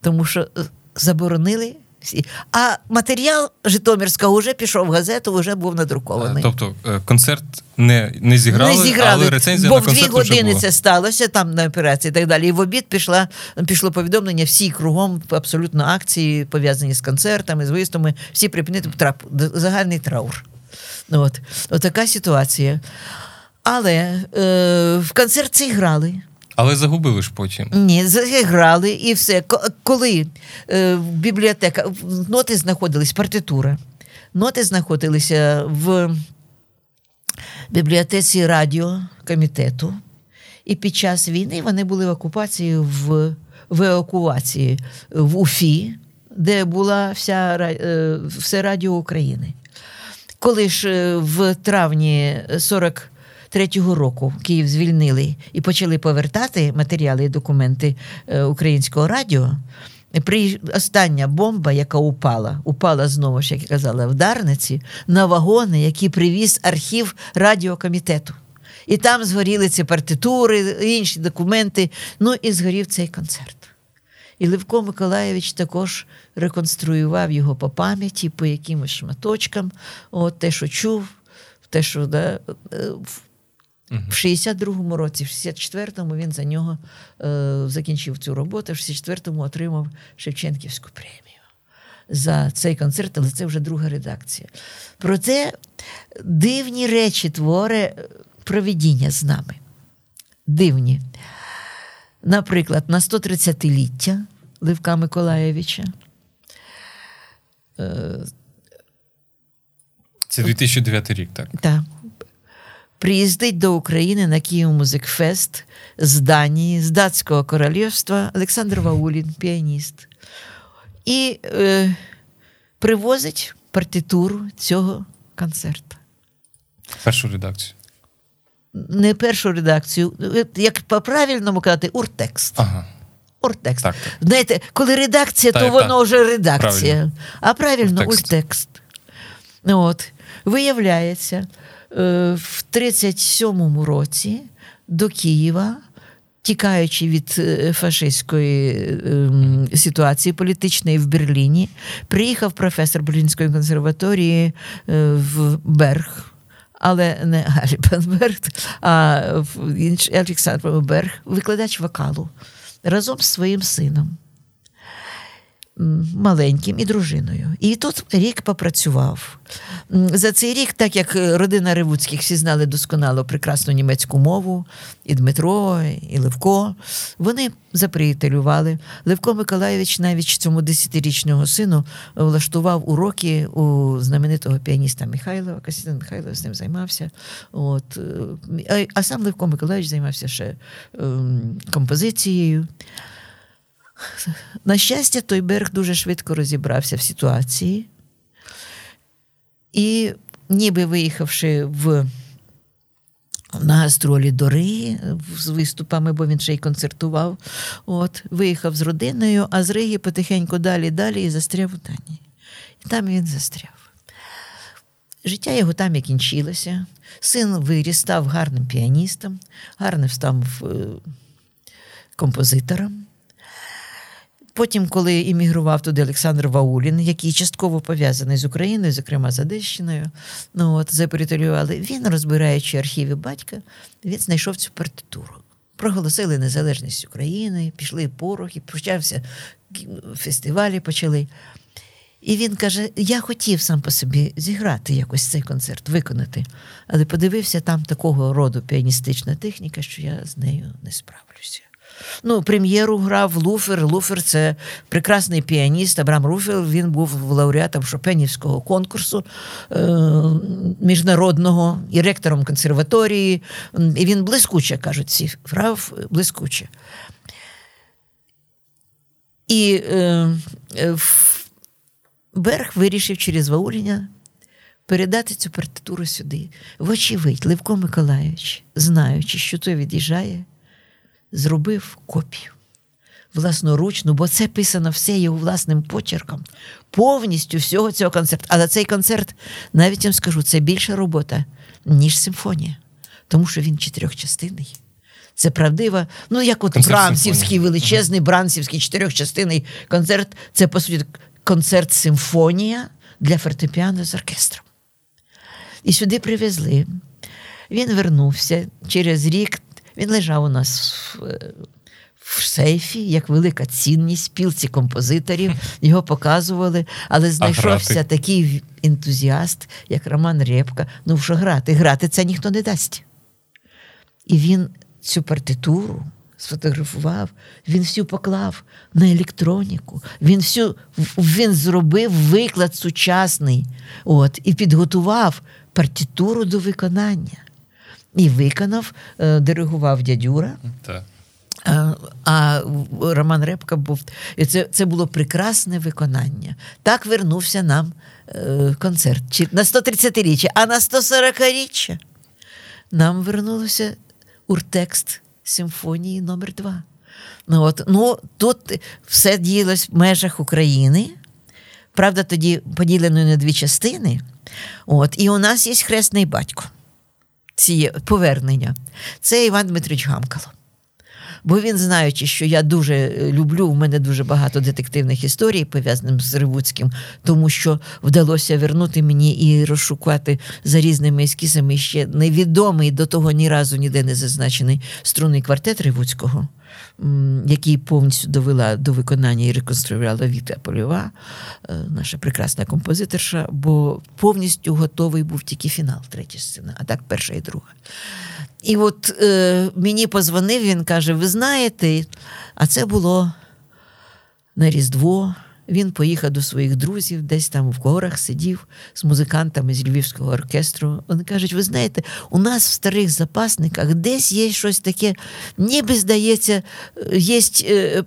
тому що е, заборонили всі. А матеріал Житомирського вже пішов в газету, вже був надрукований. Тобто е, концерт не не, зіграли, не зіграли, але рецензія бо на концерт в дві години була. це сталося там на операції і так далі. І в обід пішла, пішло повідомлення, всі кругом абсолютно акції пов'язані з концертами, з виступами, всі припинити трап, загальний траур. От. От така ситуація. Але е, в концерт грали. Але загубили ж потім. Ні, заграли і все. Коли е, бібліотека, ноти знаходились, партитура, ноти знаходилися в бібліотеці радіо комітету, і під час війни вони були в окупації в, в евакуації в Уфі, де була вся е, все радіо України. Коли ж е, в травні 43-го року Київ звільнили і почали повертати матеріали і документи е, українського радіо. При остання бомба, яка упала, упала знову ж, як я казала, в Дарниці на вагони, які привіз архів радіокомітету. І там згоріли ці партитури, інші документи. Ну і згорів цей концерт. І Левко Миколаєвич також реконструював його по пам'яті, по якимось шматочкам, от те, що чув, те, що да, е, в 62-му році, в 64-му він за нього е, закінчив цю роботу, в 64-му отримав Шевченківську премію. За цей концерт, але це вже друга редакція. Проте дивні речі твори проведіння з нами. Дивні. Наприклад, на 130-ліття Левка Миколаєвича. Е, Це 2009 рік, так? Так. Приїздить до України на Київ Музикфест з Данії, з Датського королівства Олександр Ваулін, піаніст. І е, привозить партитуру цього концерту. Першу редакцію не першу редакцію, як по правильному казати, уртекст. Ага. Уртекст. Так, так. Знаєте, коли редакція, так, то воно вже редакція. Правильно. А правильно, уртекст. уртекст. От. Виявляється, в 37-му році до Києва. Тікаючи від е, фашистської ем, ситуації політичної в Берліні, приїхав професор Берлінської консерваторії е, в Берг але не Галі Бенберг, а Олександр Берг, викладач вокалу разом з своїм сином маленьким і дружиною. І тут рік попрацював. За цей рік, так як родина Ревуцьких всі знали досконало прекрасну німецьку мову, і Дмитро, і Левко, вони заприятелювали. Левко Миколаєвич навіть цьому десятирічного сину влаштував уроки у знаменитого піаніста Михайлова. Костянтин Михайлов з ним займався. От. А сам Левко Миколаївич займався ще ем, композицією. На щастя, той берег дуже швидко розібрався в ситуації. І, ніби виїхавши в на гастролі до Риги з виступами, бо він ще й концертував, от, виїхав з родиною, а з Риги потихеньку далі далі і застряв у Данії. І там він застряв. Життя його там і кінчилося. Син виріс, став гарним піаністом, гарним став е, композитором. Потім, коли іммігрував туди Олександр Ваулін, який частково пов'язаний з Україною, зокрема з Одещиною, ну от заперетелювали, він, розбираючи архіви батька, він знайшов цю партитуру. Проголосили незалежність України, пішли порохи, почався фестивалі почали. І він каже: я хотів сам по собі зіграти якось цей концерт, виконати. Але подивився, там такого роду піаністична техніка, що я з нею не справлюся. Ну, Прем'єру грав Луфер. Луфер це прекрасний піаніст. Абрам Руфер. Він був лауреатом Шопенівського конкурсу е- міжнародного і ректором консерваторії. І він блискуче, кажуть, всі грав блискуче. І е, е, Берг вирішив через Вауліня передати цю партитуру сюди. Вочевидь, Левко Миколаївич, знаючи, що той від'їжджає зробив копію. Власноручну, бо це писано все його власним почерком, повністю всього цього концерту. Але цей концерт, навіть я вам скажу, це більша робота, ніж симфонія, тому що він чотирьохчастинний. Це правдива, ну як от концерт Брамсівський величезний Брамсівський чотирьохчастинний концерт, це по суті концерт симфонія для фортепіано з оркестром. І сюди привезли. Він вернувся через рік він лежав у нас в, в сейфі, як велика цінність, спілці композиторів, його показували, але знайшовся такий ентузіаст, як Роман Рєпка. Ну, що грати? Грати це ніхто не дасть. І він цю партитуру сфотографував, він всю поклав на електроніку, він всю, він зробив виклад сучасний от, і підготував партитуру до виконання. І виконав, е, диригував дядюра. Так. А, а Роман Репка був. І це це було прекрасне виконання. Так вернувся нам е, концерт Чи на 130-річчя, а на 140-річчя нам вернулося уртекст симфонії номер 2 Ну, от, ну, Тут все діялось в межах України. Правда, тоді поділено на дві частини. От, І у нас є хресний батько ці повернення. Це Іван Дмитрович Гамкало. Бо він, знаючи, що я дуже е, люблю, в мене дуже багато детективних історій, пов'язаних з Ривуцьким, тому що вдалося вернути мені і розшукати за різними ескізами ще невідомий до того ні разу ніде не зазначений струнний квартет Ривуцького який повністю довела до виконання і реконструювала Віта Польова, е, наша прекрасна композиторша, бо повністю готовий був тільки фінал, третя сцена, а так перша і друга. І от е, мені позвонив, він каже: Ви знаєте, а це було на Різдво. Він поїхав до своїх друзів, десь там в горах сидів з музикантами з Львівського оркестру. Вони кажуть: ви знаєте, у нас в старих запасниках десь є щось таке, ніби здається, є е,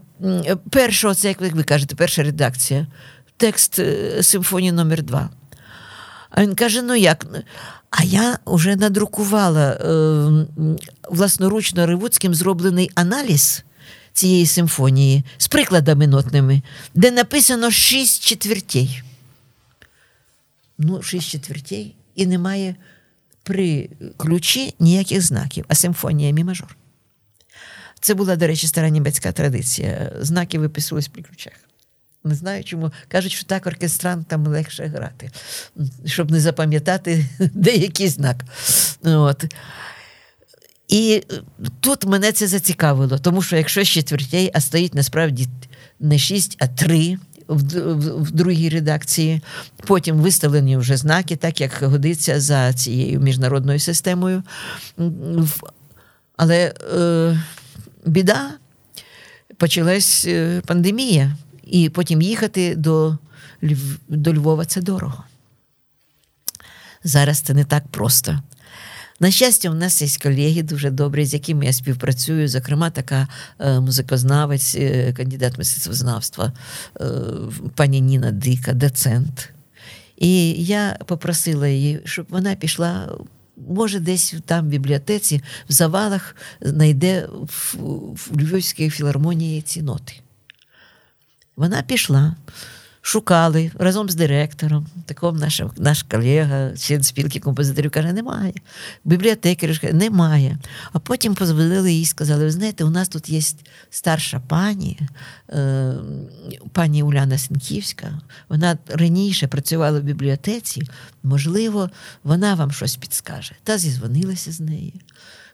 перша, оце, як ви кажете, перша редакція, текст е, симфонії номер 2 А він каже: ну як? А я вже надрукувала е, власноручно Ривуцьким зроблений аналіз цієї симфонії з прикладами нотними, де написано шість четвертей. Ну, шість четвертей і немає при ключі ніяких знаків, а симфонія мі мажор. Це була, до речі, стара німецька традиція. Знаки виписувались при ключах. Не знаю, чому. Кажуть, що так оркестрантам легше грати, щоб не запам'ятати деякий знак. От. І е, тут мене це зацікавило, тому що якщо з четвертей, а стоїть насправді не шість, а три в, в, в другій редакції, потім виставлені вже знаки, так як годиться за цією міжнародною системою. Але е, біда почалась е, пандемія, і потім їхати до, до Львова це дорого. Зараз це не так просто. На щастя, у нас є колеги дуже добрі, з якими я співпрацюю. Зокрема, така е, музикознавець, е, кандидат мистецтвознавства, е, пані Ніна Дика, доцент. І я попросила її, щоб вона пішла. Може, десь там в бібліотеці, в завалах знайде в, в Львівській філармонії ці ноти. Вона пішла шукали разом з директором, таком наш, наш колега, член спілки композиторів, каже, немає. Бібліотекар каже, немає. А потім позвонили їй і сказали: ви знаєте, у нас тут є старша пані, е, пані Уляна Сенківська, вона раніше працювала в бібліотеці, можливо, вона вам щось підскаже. Та зізвонилася з нею.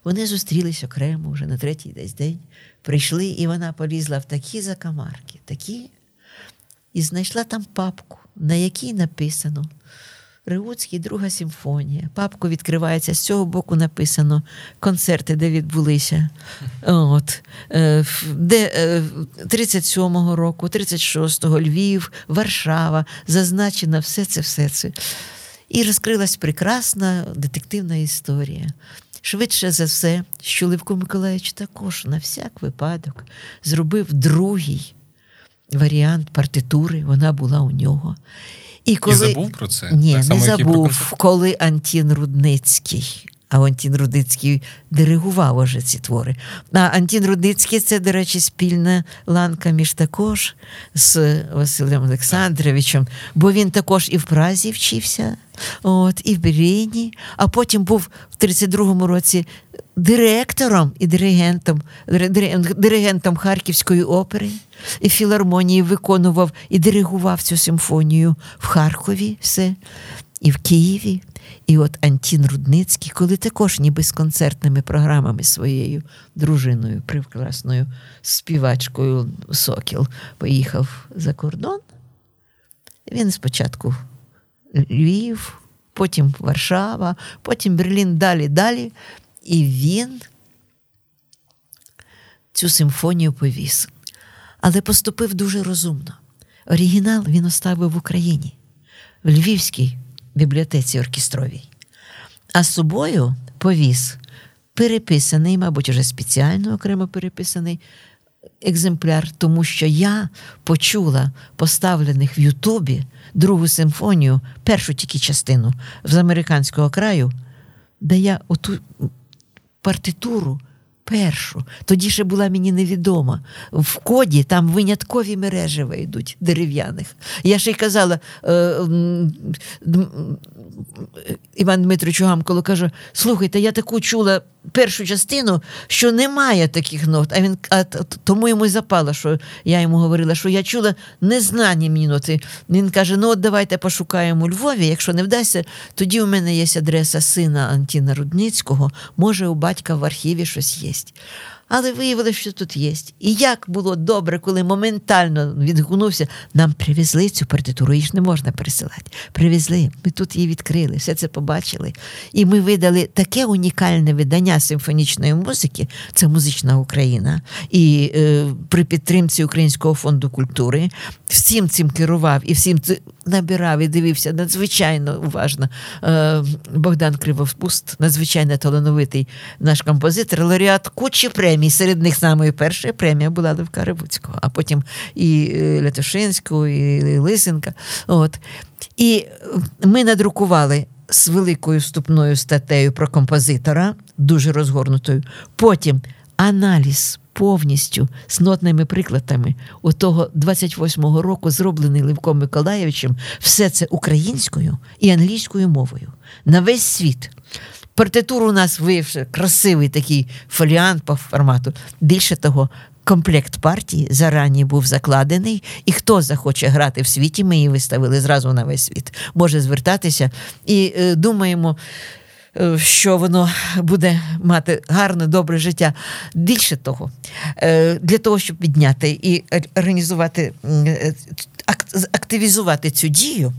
Вони зустрілись окремо вже на третій десь день. Прийшли, і вона полізла в такі закамарки, такі і знайшла там папку, на якій написано Ривуцький друга симфонія. Папку відкривається, з цього боку написано концерти, де відбулися. От, е, де 37-го е, року, 36-го Львів, Варшава, зазначено все це, все це. І розкрилась прекрасна детективна історія. Швидше за все, що Левко Миколаївич також на всяк випадок зробив другий варіант партитури, вона була у нього. І коли... І забув про це? Ні, так не забув, коли Антін Рудницький. А Антін Рудницький диригував уже ці твори. А Антін Рудницький це, до речі, спільна ланка між також з Василем Олександровичем, бо він також і в Празі вчився, от, і в Берліні, а потім був в 32-му році директором і диригентом, диригентом Харківської опери і філармонії виконував і диригував цю симфонію в Харкові все, і в Києві. І от Антін Рудницький, коли також ніби з концертними програмами своєю дружиною, прекрасною співачкою Сокіл, поїхав за кордон, він спочатку Львів, потім Варшава, потім Берлін далі, далі. І він цю симфонію повіз. Але поступив дуже розумно. Оригінал він оставив в Україні, в Львівській бібліотеці оркестровій. А з собою повіз переписаний, мабуть, вже спеціально окремо переписаний екземпляр, тому що я почула поставлених в Ютубі другу симфонію, першу тільки частину з американського краю, де я оту партитуру. Першу, тоді ще була мені невідома. В коді там виняткові мережеви йдуть дерев'яних. Я ще й казала е, Іван Дмитровичу Гамколу, кажу: слухайте, я таку чула першу частину, що немає таких нот. А він а тому йому й запала, що я йому говорила, що я чула незнані мені ноти. Він каже: ну от давайте пошукаємо Львові. Якщо не вдасться, тоді у мене є адреса сина Антіна Рудницького. Може, у батька в архіві щось є. Але виявилося, що тут є. І як було добре, коли моментально відгукнувся, нам привезли цю партитуру, ж не можна пересилати. Привезли, ми тут її відкрили, все це побачили. І ми видали таке унікальне видання симфонічної музики, це музична Україна. І е, при підтримці Українського фонду культури всім цим керував і всім набирав і дивився надзвичайно уважно. Е, Богдан Кривовпуст, надзвичайно талановитий наш композитор, лауреат кучі премій. Серед них самою перша премія була Левка Рибуцького, а потім і е, Лятошинського, і Лисенка. От. І ми надрукували. З великою вступною статтею про композитора, дуже розгорнутою. Потім аналіз повністю з нотними прикладами у того 28-го року, зроблений Левком Миколаєвичем, все це українською і англійською мовою на весь світ. Партитуру у нас виявився красивий такий фоліант по формату. Більше того, комплект партії зарані був закладений, і хто захоче грати в світі, ми її виставили зразу на весь світ, може звертатися і е, думаємо. Е, що воно буде мати гарне, добре життя. Більше того, е, для того, щоб підняти і організувати, е, активізувати цю дію.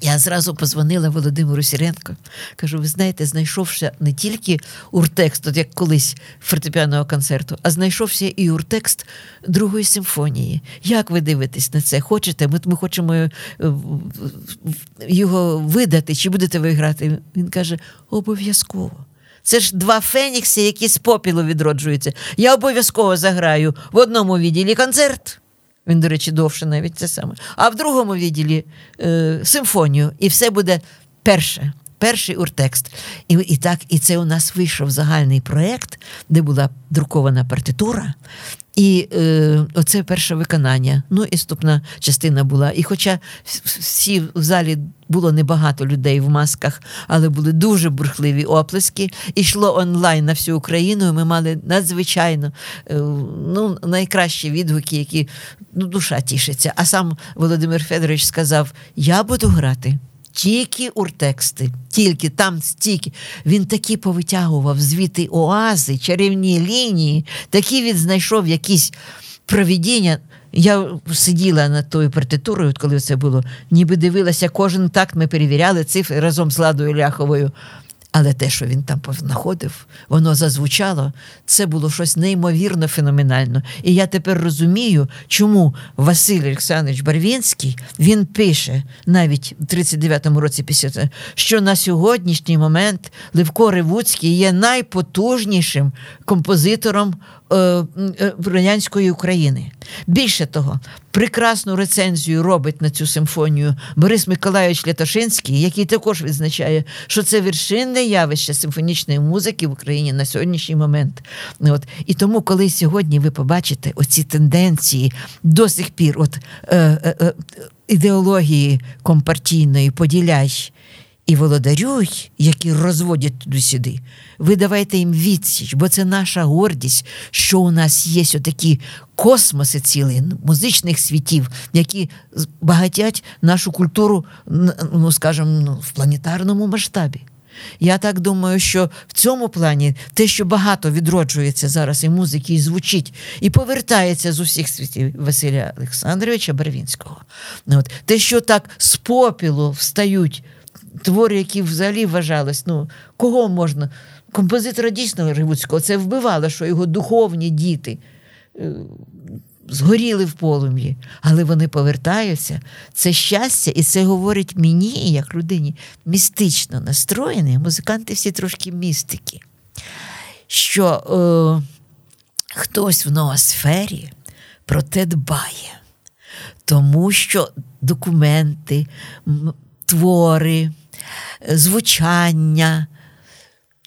Я зразу позвонила Володимиру Сіренко. Кажу: ви знаєте, знайшовся не тільки уртекст, от як колись фортепіаного концерту, а знайшовся і уртекст Другої симфонії. Як ви дивитесь на це? Хочете? Ми ми хочемо е, його видати, чи будете ви грати? Він каже: обов'язково. Це ж два фенікси, які з попілу відроджуються. Я обов'язково заграю в одному відділі концерт. Він, до речі, довше навіть це саме. А в другому відділі е, симфонію. І все буде перше. Перший уртекст. І і так, і це у нас вийшов загальний проєкт, де була друкована партитура. І е, оце перше виконання. Ну і ступна частина була. І хоча всі в залі було небагато людей в масках, але були дуже бурхливі оплески, і йшло онлайн на всю Україну. і Ми мали надзвичайно е, ну, найкращі відгуки, які ну, душа тішиться. А сам Володимир Федорович сказав: Я буду грати. Тільки уртексти, тільки там стільки. Він такі повитягував звідти оази, чарівні лінії, такі він знайшов якісь провідіння. Я сиділа над тою партитурою, коли це було, ніби дивилася, кожен такт ми перевіряли цифри разом з Ладою Ляховою. Але те, що він там знаходив, воно зазвучало, це було щось неймовірно феноменально. І я тепер розумію, чому Василь Олександрович Барвінський він пише навіть у 39-му році що на сьогоднішній момент Левко Ревуцький є найпотужнішим композитором радянської України. Більше того, прекрасну рецензію робить на цю симфонію Борис Миколайович Лятошинський, який також відзначає, що це вершинне явище симфонічної музики в Україні на сьогоднішній момент. От. І тому, коли сьогодні ви побачите оці тенденції до сих пір, от е, е, е, ідеології компартійної поділяй і володарюй, які розводять туди-сюди, ви давайте їм відсіч, бо це наша гордість, що у нас є отакі космоси цілі музичних світів, які багатять нашу культуру, ну скажімо, ну, в планетарному масштабі. Я так думаю, що в цьому плані те, що багато відроджується зараз і музики, і звучить, і повертається з усіх світів Василя Олександровича Барвінського. От. Те, що так з попілу встають твори, які взагалі вважались, ну, кого можна? Композитора дійсно Ревуцького це вбивало, що його духовні діти е, згоріли в полум'ї, але вони повертаються. Це щастя, і це говорить мені, як людині, містично настроєний. Музиканти всі трошки містики. що е, хтось в ноосфері про те дбає, тому що документи, твори, звучання,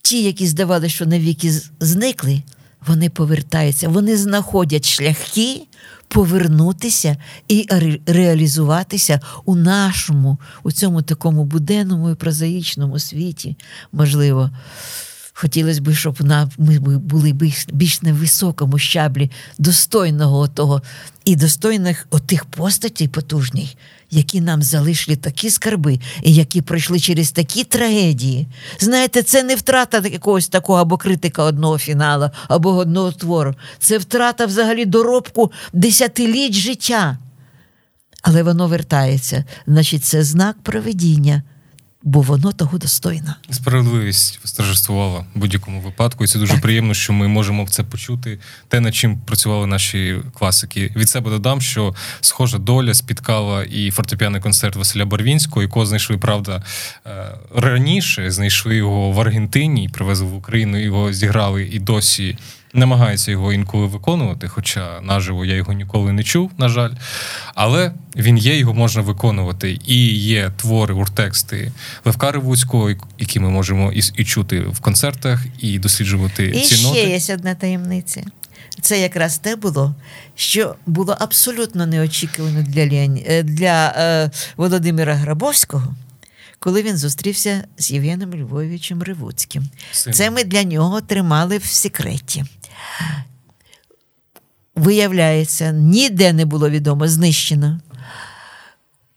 ті, які здавали, що навіки зникли, вони повертаються, вони знаходять шляхи повернутися і реалізуватися у нашому, у цьому такому буденному і прозаїчному світі, можливо. Хотілося б, щоб ми були більш на високому щаблі достойного того і достойних отих постатей потужних, які нам залишили такі скарби, і які пройшли через такі трагедії. Знаєте, це не втрата якогось такого або критика одного фіналу, або одного твору. Це втрата взагалі доробку десятиліть життя. Але воно вертається. Значить, це знак проведіння бо воно того достойно. Справедливість восторжествувала в будь-якому випадку, і це дуже приємно, що ми можемо це почути. Те, над чим працювали наші класики. Від себе додам, що схожа доля спіткала і фортепіаний концерт Василя Барвінського, якого знайшли правда е, раніше. Знайшли його в Аргентині, привезли в Україну. Його зіграли і досі намагається його інколи виконувати, хоча наживо я його ніколи не чув, на жаль. Але він є, його можна виконувати. І є твори, уртексти Левка Ривуцького, які ми можемо і, і чути в концертах, і досліджувати і ці ноти. І ще є одна таємниця. Це якраз те було, що було абсолютно неочікувано для Леоні... Е, для е, Володимира Грабовського, коли він зустрівся з Євгеном Львовичем Ривуцьким. Син. Це ми для нього тримали в секреті. Виявляється, ніде не було відомо, знищено.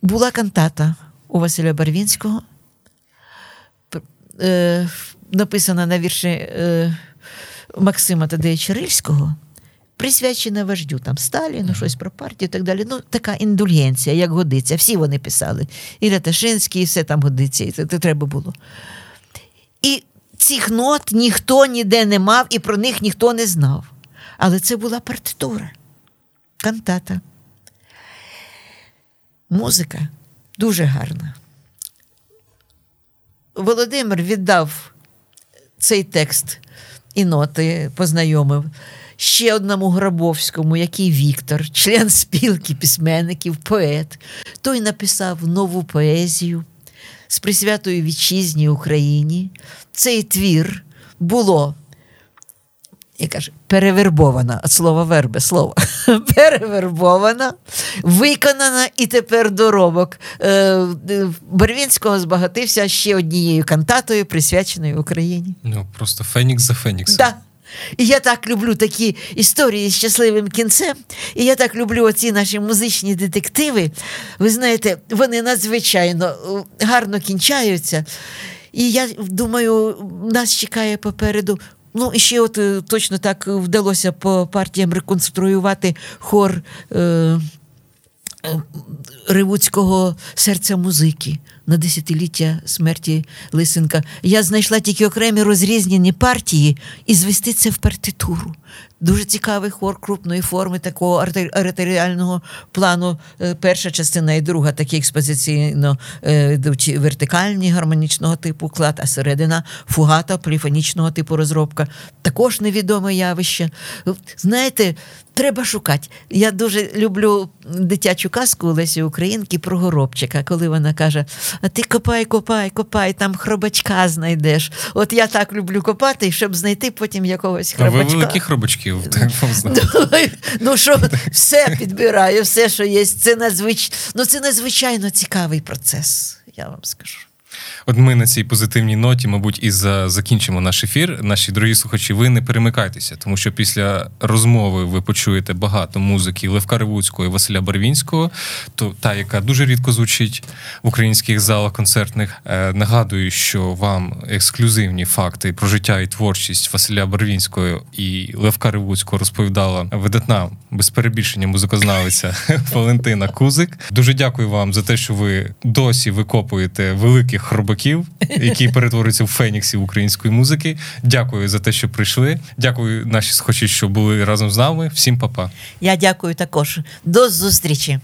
Була кантата у Василя Барвінського, е, написана на вірші е, Максима Тадеяча Рильського, присвячена вождю там Сталіну, щось про партію і так далі. Ну, така індульгенція, як годиться. Всі вони писали. І Раташинський, і все там годиться, і це треба було. І цих нот ніхто ніде не мав, і про них ніхто не знав. Але це була партитура, кантата. Музика дуже гарна. Володимир віддав цей текст і ноти познайомив ще одному Грабовському, який Віктор, член спілки письменників, поет. Той написав нову поезію з присвятою вітчизній Україні. Цей твір було. І каже, перевербована от слова верби, слово перевербована, виконана і тепер доробок. Е, Барвінського збагатився ще однією кантатою, присвяченою Україні. Ну, просто Фенікс за Феніксом. Да. І я так люблю такі історії з щасливим кінцем. І я так люблю оці наші музичні детективи. Ви знаєте, вони надзвичайно е, гарно кінчаються. І я думаю, нас чекає попереду. Ну, і ще от е, точно так вдалося по партіям реконструювати хор е, е, Ривуцького серця музики на десятиліття смерті Лисенка. Я знайшла тільки окремі розрізнені партії і звести це в партитуру. Дуже цікавий хор крупної форми, такого артеріального плану. Е, перша частина і друга, такі експозиційно е, вертикальні гармонічного типу клад, а середина фугата поліфонічного типу розробка. Також невідоме явище. Знаєте, треба шукати. Я дуже люблю дитячу казку Лесі Українки про горобчика, коли вона каже: А ти копай, копай, копай, там хробачка знайдеш. От я так люблю копати, щоб знайти потім якогось хробачка. А ви великі хробачки Ну що, все підбираю, все, що є. Це надзвич... ну, це надзвичайно цікавий процес, я вам скажу. От ми на цій позитивній ноті, мабуть, і закінчимо наш ефір. Наші дорогі слухачі, ви не перемикайтеся, тому що після розмови ви почуєте багато музики Левка Ревуцького і Василя Барвінського, то та, яка дуже рідко звучить в українських залах концертних. Е, нагадую, що вам ексклюзивні факти про життя і творчість Василя Барвінського і Левка Ревуцького розповідала видатна без перебільшення музикознавиця Валентина Кузик. Дуже дякую вам за те, що ви досі викопуєте великих хробаків, які перетворюються в феніксів української музики. Дякую за те, що прийшли. Дякую, наші схочі, що були разом з нами. Всім па-па. Я дякую також. До зустрічі.